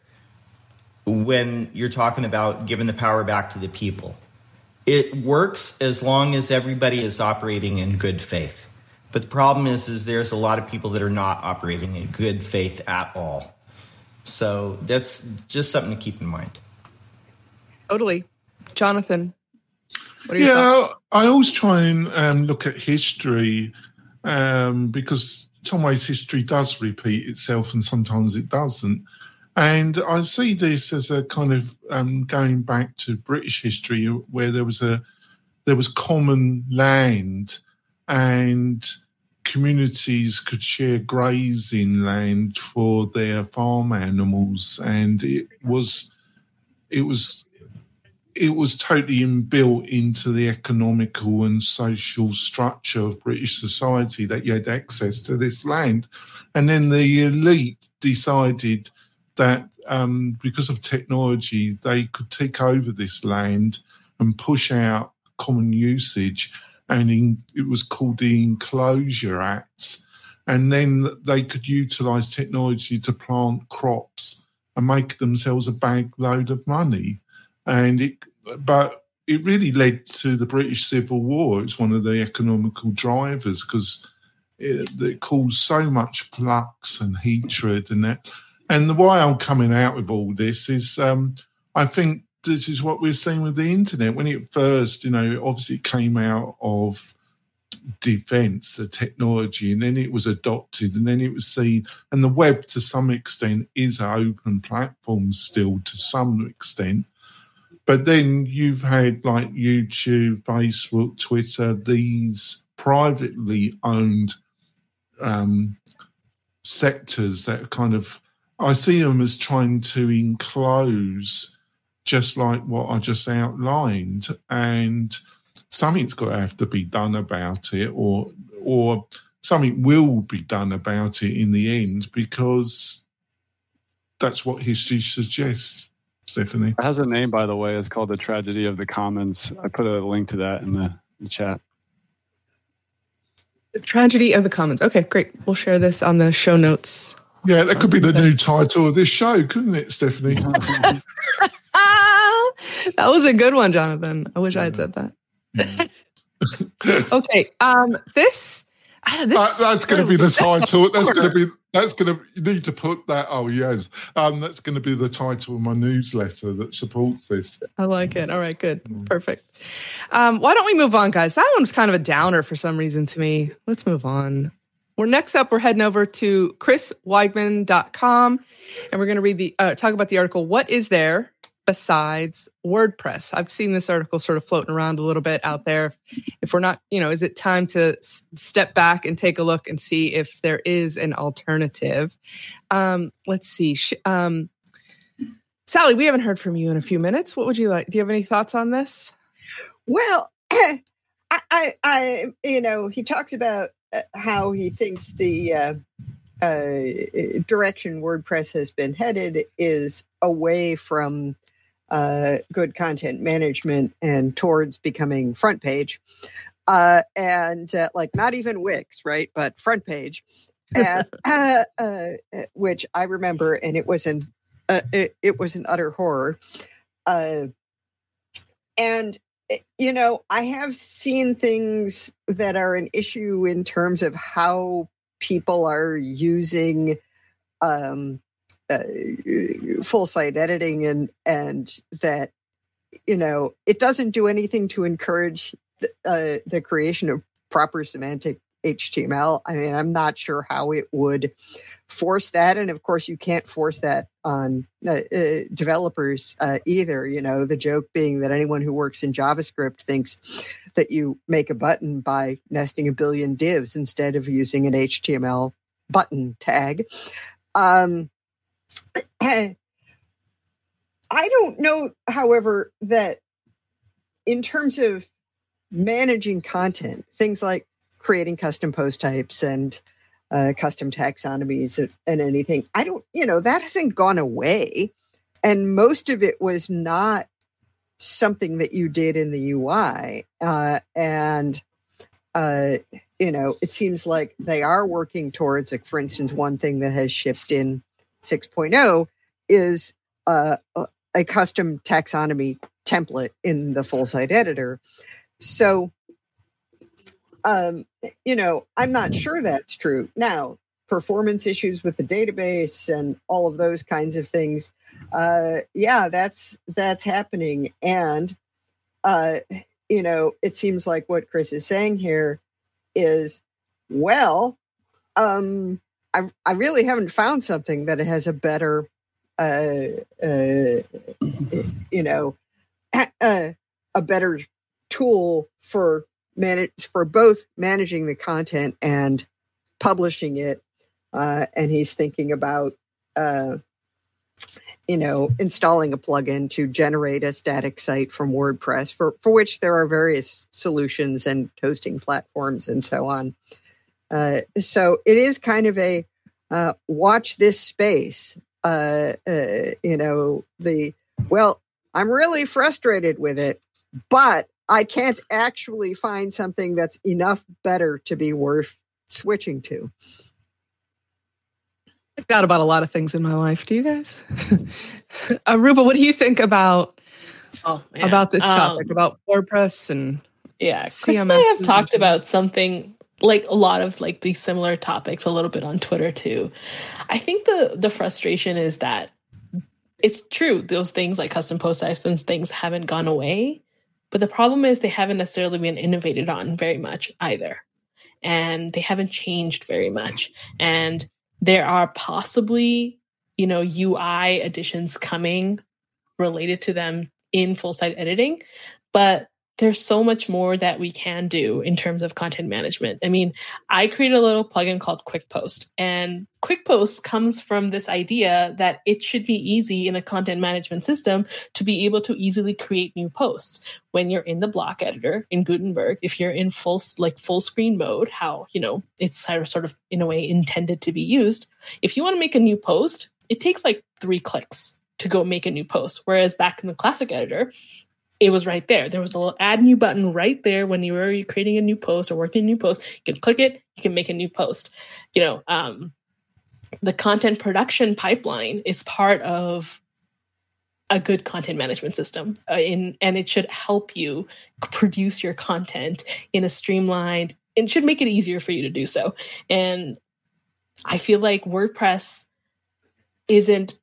when you're talking about giving the power back to the people. It works as long as everybody is operating in good faith. But the problem is, is there's a lot of people that are not operating in good faith at all. So that's just something to keep in mind. Totally. Jonathan, what Yeah, thoughts? I always try and um, look at history um, because in some ways history does repeat itself and sometimes it doesn't. And I see this as a kind of um, going back to British history where there was a there was common land and communities could share grazing land for their farm animals and it was it was it was totally inbuilt into the economical and social structure of British society that you had access to this land. And then the elite decided that um, because of technology, they could take over this land and push out common usage. And in, it was called the Enclosure Acts. And then they could utilize technology to plant crops and make themselves a bag load of money and it but it really led to the British Civil War. It's one of the economical drivers because it, that caused so much flux and hatred and that. And the why I'm coming out with all this is, um, I think this is what we're seeing with the internet. When it first, you know, obviously came out of defense, the technology, and then it was adopted, and then it was seen. And the web, to some extent, is an open platform still, to some extent. But then you've had like YouTube, Facebook, Twitter, these privately owned um, sectors that kind of, I see them as trying to enclose just like what I just outlined. And something's got to have to be done about it, or or something will be done about it in the end because that's what history suggests. Stephanie it has a name, by the way. It's called the Tragedy of the Commons. I put a link to that in the, the chat. The Tragedy of the Commons. Okay, great. We'll share this on the show notes. Yeah, that could be the new title of this show, couldn't it, Stephanie? that was a good one, Jonathan. I wish I had said that. okay. Um, this, this that, that's going to be the title. That's going to be. That's going to. You need to put that. Oh yes. Um, that's going to be the title of my newsletter that supports this. I like it. All right. Good. Mm. Perfect. Um, why don't we move on, guys? That one's kind of a downer for some reason to me. Let's move on. We're next up. We're heading over to chriswiegman.com and we're going to read the uh, talk about the article. What is there besides WordPress? I've seen this article sort of floating around a little bit out there. If we're not, you know, is it time to s- step back and take a look and see if there is an alternative? Um, let's see. Um, Sallie, we haven't heard from you in a few minutes. What would you like? Do you have any thoughts on this? Well, I, I, I you know, he talks about uh, how he thinks the uh, uh, direction WordPress has been headed is away from uh, good content management and towards becoming front page. Uh, and uh, like not even Wix, right? But front page, and, uh, uh, which I remember, and it was an uh, it, it, was an utter horror. and you know, I have seen things that are an issue in terms of how people are using um, uh, full site editing and and that you know it doesn't do anything to encourage the, uh, the creation of proper semantic HTML. I mean, I'm not sure how it would force that, and of course, you can't force that on uh, uh, developers uh, either. You know, the joke being that anyone who works in JavaScript thinks that you make a button by nesting a billion divs instead of using an HTML button tag. Um, I don't know, however, that in terms of managing content, things like creating custom post types and uh, custom taxonomies and anything, I don't, you know, that hasn't gone away. And most of it was not something that you did in the UI. Uh, and, uh, you know, it seems like they are working towards, like, for instance, one thing that has shipped in 6.0 is uh, a custom taxonomy template in the full site editor. So, um, you know, I'm not sure that's true. Now, performance issues with the database and all of those kinds of things, uh, yeah, that's that's happening. And uh, you know, it seems like what Chris is saying here is, well, um, I, I really haven't found something that has a better, uh, uh, you know, a, a better tool for manage for both managing the content and publishing it. Uh, and he's thinking about, uh, you know, installing a plugin to generate a static site from WordPress, for for which there are various solutions and hosting platforms and so on. Uh, so it is kind of a uh, watch this space. Uh, uh, you know, the well, I'm really frustrated with it, but I can't actually find something that's enough better to be worth switching to. I've got about a lot of things in my life. Do you guys? Aurooba, what do you think about oh, about this topic um, about WordPress and yeah? Chris and I have talked about something like a lot of like these similar topics a little bit on Twitter too. I think the the frustration is that it's true those things like custom post icons things haven't gone away, but the problem is they haven't necessarily been innovated on very much either. And they haven't changed very much. And there are possibly, you know, UI additions coming related to them in full site editing, but there's so much more that we can do in terms of content management. I mean, I created a little plugin called Quick Post, and Quick Post comes from this idea that it should be easy in a content management system to be able to easily create new posts. When you're in the block editor in Gutenberg, if you're in full like full screen mode, how you know it's sort of in a way intended to be used. If you want to make a new post, it takes like three clicks to go make a new post. Whereas back in the classic editor, it was right there. There was a little add new button right there when you were creating a new post or working a new post. You can click it, you can make a new post. You know, um, the content production pipeline is part of a good content management system uh, in and it should help you produce your content in a streamlined and should make it easier for you to do so and i feel like wordpress isn't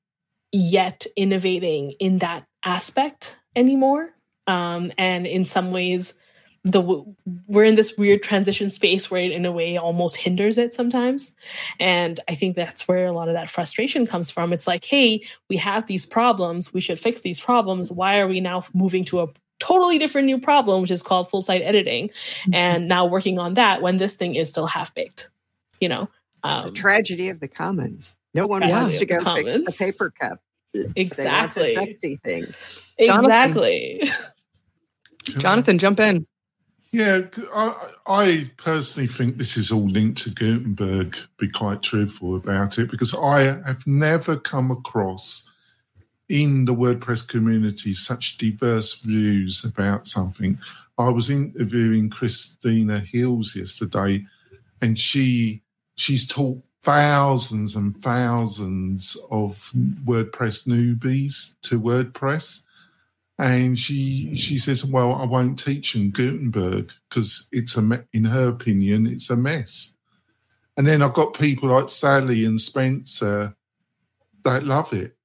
yet innovating in that aspect anymore um, and in some ways the we're in this weird transition space where it in a way almost hinders it sometimes. And i think that's where a lot of that frustration comes from. It's like hey we have these problems. We should fix these problems. Why are we now moving to a totally different new problem which is called full site editing? Mm-hmm. and now working on that when this thing is still half baked you know? Um, the tragedy of the commons. No one wants to go fix the paper cup it's, exactly. sexy thing. Exactly. Jonathan, jump in. Yeah, I, I, personally think this is all linked to Gutenberg, be quite truthful about it, because I have never come across in the WordPress community such diverse views about something. I was interviewing Christina Hills yesterday, and she she's taught thousands and thousands of WordPress newbies to WordPress and she she says, "Well, I won't teach in Gutenberg because it's a in her opinion it's a mess." And then I've got people like Sallie and Spencer that love it,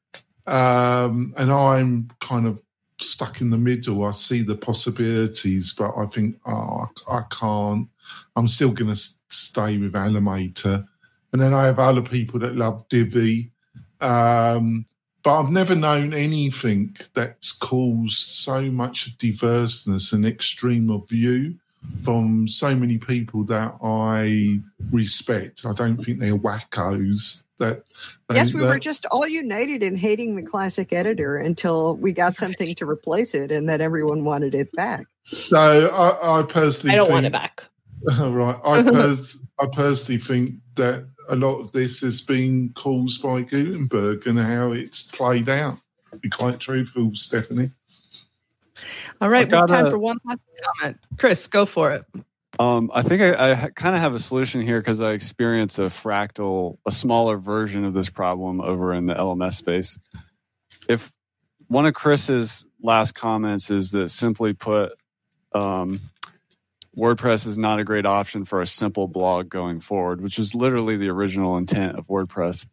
um, and I'm kind of stuck in the middle. I see the possibilities, but I think, oh, I, I can't. I'm still going to stay with Elementor. And then I have other people that love Divi. Um, but I've never known anything that's caused so much diverseness and extreme of view from so many people that I respect. I don't think they're wackos. That they, yes, we that, were just all united in hating the classic editor until we got something to replace it, and then everyone wanted it back. So I, I personally, I don't think, want it back. right, I, pers- I personally think that a lot of this has been caused by Gutenberg and how it's played out. To be quite truthful, Stephanie. All right, we have time for one last comment. Chris, go for it. Um, I think I, I kind of have a solution here because I experience a fractal, a smaller version of this problem over in the LMS space. If one of Chris's last comments is that simply put, um, WordPress is not a great option for a simple blog going forward, which is literally the original intent of WordPress.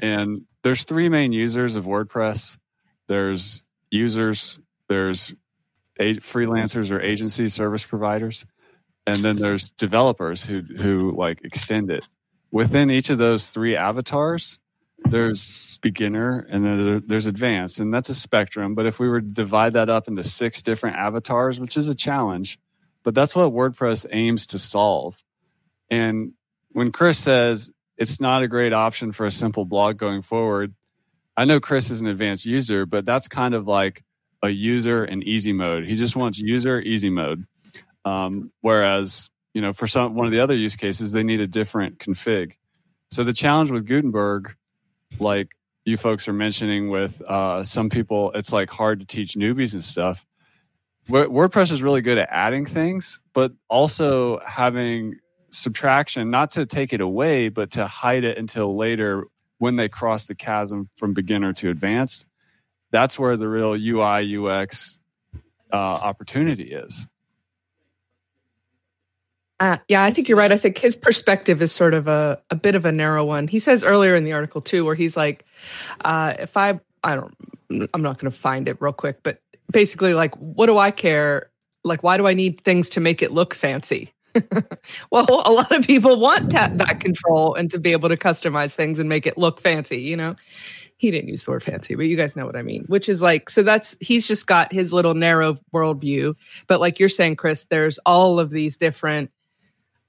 And there's three main users of WordPress. There's users, there's freelancers or agency service providers, and then there's developers who who like extend it. Within each of those three avatars, there's beginner and then there's advanced, and that's a spectrum. But if we were to divide that up into six different avatars, which is a challenge, but that's what WordPress aims to solve. And when Chris says it's not a great option for a simple blog going forward, I know Chris is an advanced user, but that's kind of like a user in easy mode. He just wants user easy mode. Um, whereas, you know, for some one of the other use cases, they need a different config. So the challenge with Gutenberg, like you folks are mentioning with uh, some people, it's like hard to teach newbies and stuff. WordPress is really good at adding things, but also having subtraction, not to take it away, but to hide it until later when they cross the chasm from beginner to advanced. That's where the real UI UX uh, opportunity is. Uh, yeah, I think you're right. I think his perspective is sort of a, a bit of a narrow one. He says earlier in the article too, where he's like, uh, if I, I don't, I'm not going to find it real quick, but basically like, what do I care? Like, why do I need things to make it look fancy? well, a lot of people want that, control and to be able to customize things and make it look fancy, you know? He didn't use the word fancy, but you guys know what I mean, which is like, so that's, he's just got his little narrow worldview. But like you're saying, Chris, there's all of these different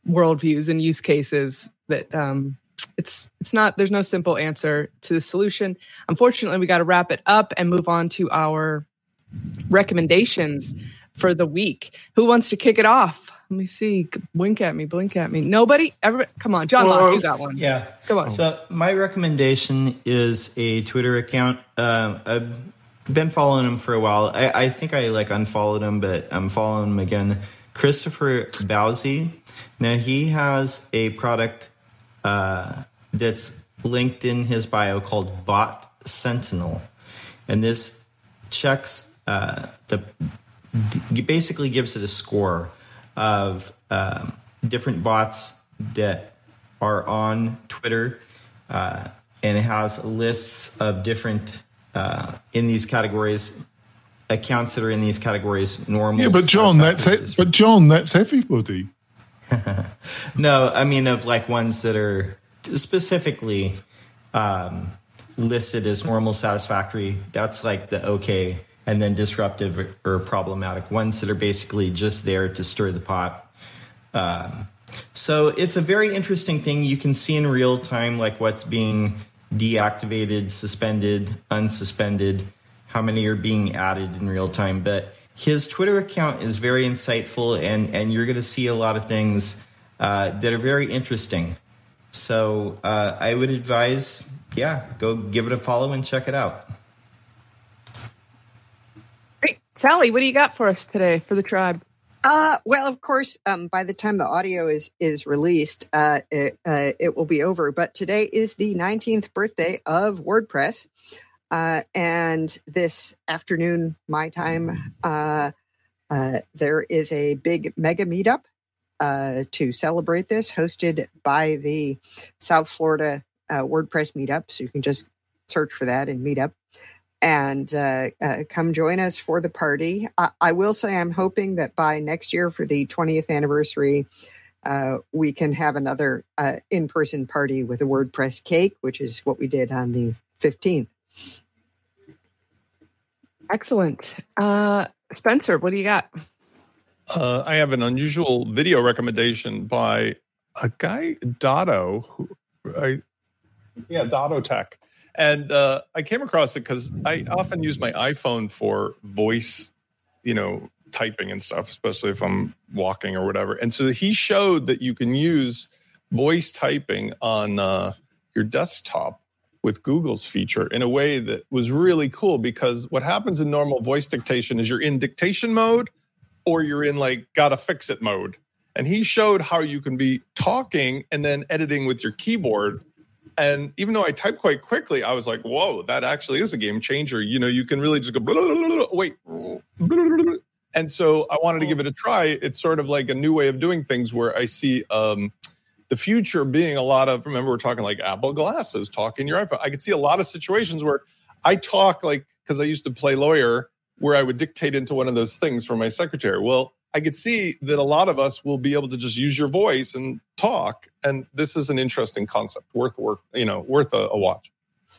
worldviews and use cases that, um, it's it's not there's no simple answer to the solution unfortunately we got to wrap it up and move on to our recommendations for the week who wants to kick it off let me see. Wink at me, blink at me. Nobody? Everybody? Come on, John Locke, you got one. Yeah. Come on. So my recommendation is a Twitter account. Uh, I've been following him for a while. I, I, think I like unfollowed him, but I'm following him again. Christopher Bouzy. Now he has a product uh, that's linked in his bio called Bot Sentinel, and this checks uh, the basically gives it a score of um, different bots that are on Twitter, uh, and it has lists of different uh, in these categories accounts that are in these categories normal. Yeah, but John, that's it. But John, that's everybody. no, I mean of like ones that are specifically um, listed as normal, satisfactory. That's like the okay and then disruptive or problematic ones that are basically just there to stir the pot. Um, so it's a very interesting thing. You can see in real time, like what's being deactivated, suspended, unsuspended, how many are being added in real time. But his Twitter account is very insightful, and and you're going to see a lot of things uh, that are very interesting. So uh, I would advise, yeah, go give it a follow and check it out. Sallie, what do you got for us today for the tribe? Uh, well, of course, um, by the time the audio is is released, uh, it, uh, it will be over. But today is the 19th birthday of WordPress, uh, and this afternoon, my time, uh, uh, there is a big mega meetup uh, to celebrate this, hosted by the South Florida uh, WordPress meetup. So you can just search for that and meetup and uh, uh, come join us for the party. I, I, will say I'm hoping that by next year for the 20th anniversary, uh, we can have another uh, in person party with a WordPress cake, which is what we did on the 15th. Excellent. Uh, Spencer, what do you got? Uh, I have an unusual video recommendation by a guy, Dotto, who I, yeah, Dotto Tech and uh, I came across it because I often use my iPhone for voice, you know, typing and stuff, especially if I'm walking or whatever. And so he showed that you can use voice typing on uh, your desktop with Google's feature in a way that was really cool because what happens in normal voice dictation is you're in dictation mode or you're in like gotta fix it mode. And he showed how you can be talking and then editing with your keyboard and even though I type quite quickly, I was like, whoa, that actually is a game changer. You know, you can really just go, wait. And so I wanted to give it a try. It's sort of like a new way of doing things where I see um, the future being a lot of, remember, we're talking like Apple glasses, talking your iPhone. I could see a lot of situations where I talk like, because I used to play lawyer, where I would dictate into one of those things for my secretary. Well, I could see that a lot of us will be able to just use your voice and talk. And this is an interesting concept, worth work, you know, worth a, a watch.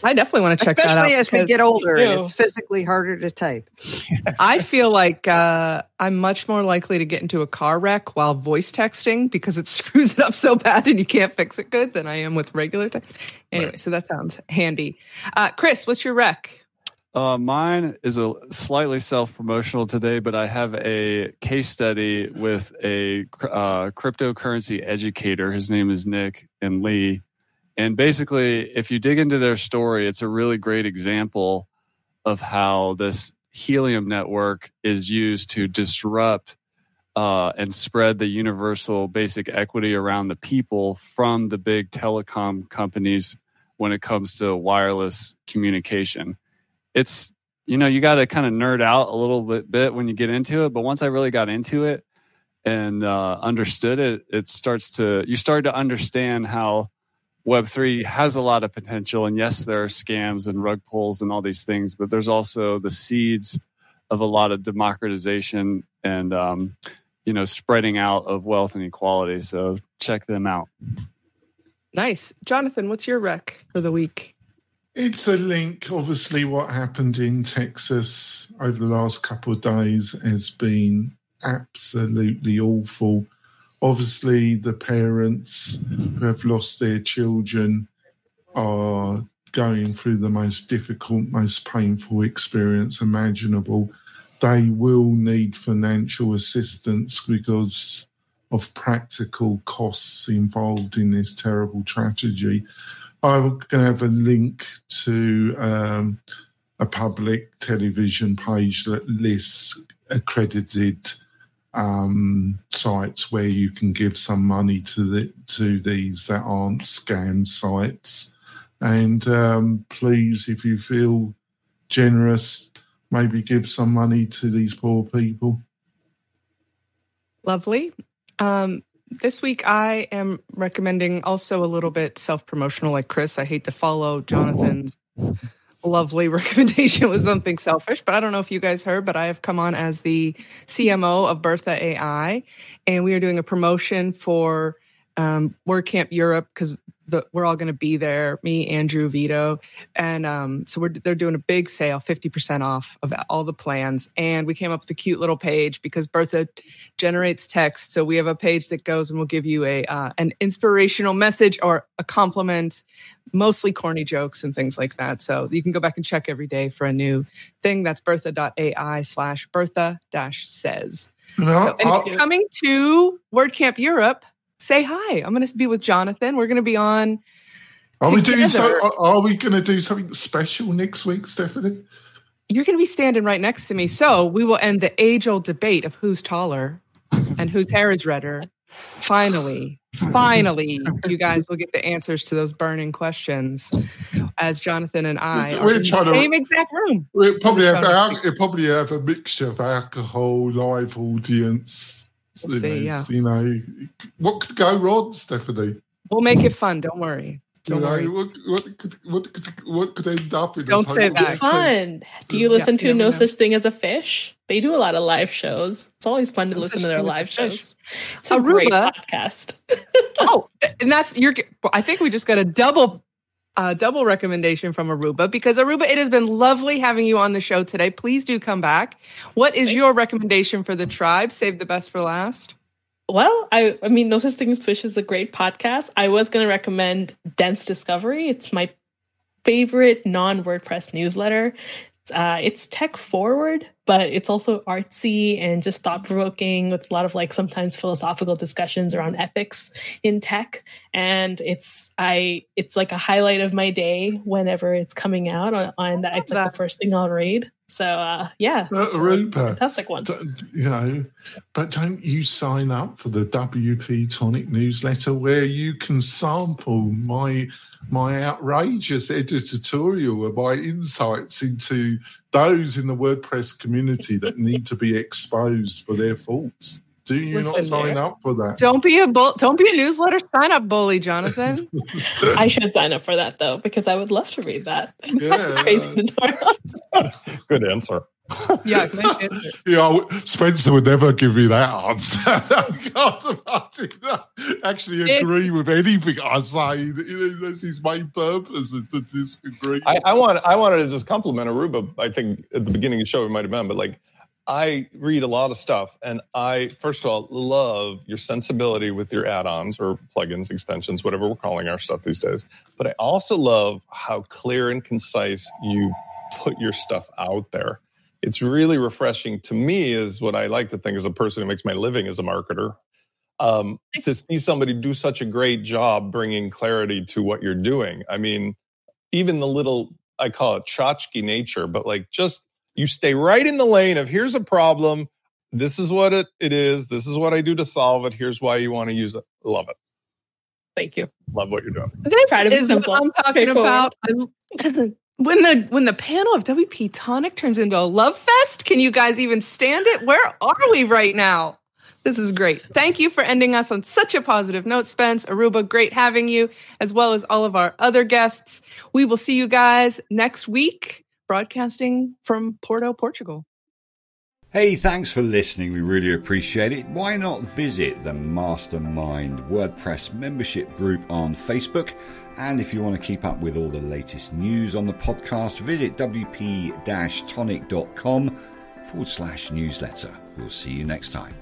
I definitely want to check Especially as we get older and it's physically harder to type. I feel like uh, I'm much more likely to get into a car wreck while voice texting because it screws it up so bad and you can't fix it good than I am with regular text. Anyway, right. so that sounds handy. Uh, Chris, what's your wreck? Uh, mine is a slightly self promotional today, but I have a case study with a uh, cryptocurrency educator. His name is Nick and Lee. And basically, if you dig into their story, it's a really great example of how this Helium network is used to disrupt uh, and spread the universal basic equity around the people from the big telecom companies when it comes to wireless communication it's you know you got to kind of nerd out a little bit, bit when you get into it but once i really got into it and uh, understood it, it starts to you start to understand how Web three has a lot of potential. And yes, there are scams and rug pulls and all these things, but there's also the seeds of a lot of democratization and um, you know spreading out of wealth and equality. So check them out. Nice, Jonathan. What's your rec for the week? It's a link. Obviously, what happened in Texas over the last couple of days has been absolutely awful. Obviously, the parents who have lost their children are going through the most difficult, most painful experience imaginable. They will need financial assistance because of practical costs involved in this terrible tragedy. I'm going to have a link to um, a public television page that lists accredited um, sites where you can give some money to the to these that aren't scam sites. And um, please, if you feel generous, maybe give some money to these poor people. Lovely. Um, this week, I am recommending also a little bit self promotional, like Chris. I hate to follow Jonathan's lovely recommendation with something selfish, but I don't know if you guys heard, but I have come on as the CMO of Bertha AI, and we are doing a promotion for um, WordCamp Europe because we're all going to be there. Me, Andrew, Vito, and um, so we're they're doing a big sale, fifty percent off of all the plans. And we came up with a cute little page because Bertha generates text, so we have a page that goes and we'll give you a uh, an inspirational message or a compliment, mostly corny jokes and things like that. So you can go back and check every day for a new thing. That's Bertha.ai slash Bertha dash says. No, So, and if you're coming to WordCamp Europe, say hi. I'm going to be with Jonathan. We're going to be on. are we doing so? Are, uh, are we going to do something special next week, Stephanie? You're going to be standing right next to me. So we will end the age old debate of who's taller and whose hair is redder. Finally, finally, you guys will get the answers to those burning questions as Jonathan and I We're in the trying to- same exact room. We'll probably have trying to al- we'll probably have a mixture of alcohol, live audience. We'll see, know, yeah. you know, what could go wrong, Stephanie? We'll make it fun. Don't worry. Don't you know, worry. what what could what could what could end up in? Don't say that. different- Fun. Do you listen Yeah, to you No never know. Such Thing as a Fish? They do a lot of live shows. It's always fun to No listen to their Thing as a live shows. It's a great Aurooba. podcast. oh, and that's your. I think we just got a double, uh, double recommendation from Aurooba because Aurooba, it has been lovely having you on the show today. Please do come back. What is your recommendation for the tribe? Save the best for last. Well, I I mean, No Such Thing as Fish is a great podcast. I was going to recommend Dense Discovery. It's my favorite non WordPress newsletter. Uh, it's tech forward, but it's also artsy and just thought provoking with a lot of like sometimes philosophical discussions around ethics in tech. And it's I it's like a highlight of my day whenever it's coming out on, on that. It's like that. the first thing I'll read. So uh, yeah, Uh, it's a Aurooba. fantastic one. You know, but don't you sign up for the WP Tonic newsletter where you can sample my my outrageous editorial or my insights into those in the WordPress community that need to be exposed for their faults. Do you not sign there. up for that? Don't be a bull. Don't be a newsletter sign up bully, Jonathan. I should sign up for that though because I would love to read that. Yeah. Crazy tutorial. Good answer. yeah, nice answer. Yeah, Spencer would never give me that answer. God, I did not actually agree with anything I say. That's his main purpose is to disagree. I, I want I wanted to just compliment Aurooba. I think at the beginning of the show it might have been, but like I read a lot of stuff, and I first of all love your sensibility with your add-ons or plugins, extensions, whatever we're calling our stuff these days. But I also love how clear and concise you put your stuff out there. It's really refreshing to me, is what I like to think as a person who makes my living as a marketer. Um, to see somebody do such a great job bringing clarity to what you're doing. I mean, even the little I call it tchotchke nature, but like just you stay right in the lane of here's a problem. This is what it, it is. This is what I do to solve it. Here's why you want to use it. Love it. Thank you. Love what you're doing. This Try to be is simple, what I'm talking about. When the when the panel of WP Tonic turns into a love fest, can you guys even stand it? Where are we right now? This is great. Thank you for ending us on such a positive note, Spence. Aurooba, great having you, as well as all of our other guests. We will see you guys next week, broadcasting from Porto, Portugal. Hey, thanks for listening. We really appreciate it. Why not visit the Mastermind WordPress membership group on Facebook? And if you want to keep up with all the latest news on the podcast, visit wp tonic.com forward slash newsletter. We'll see you next time.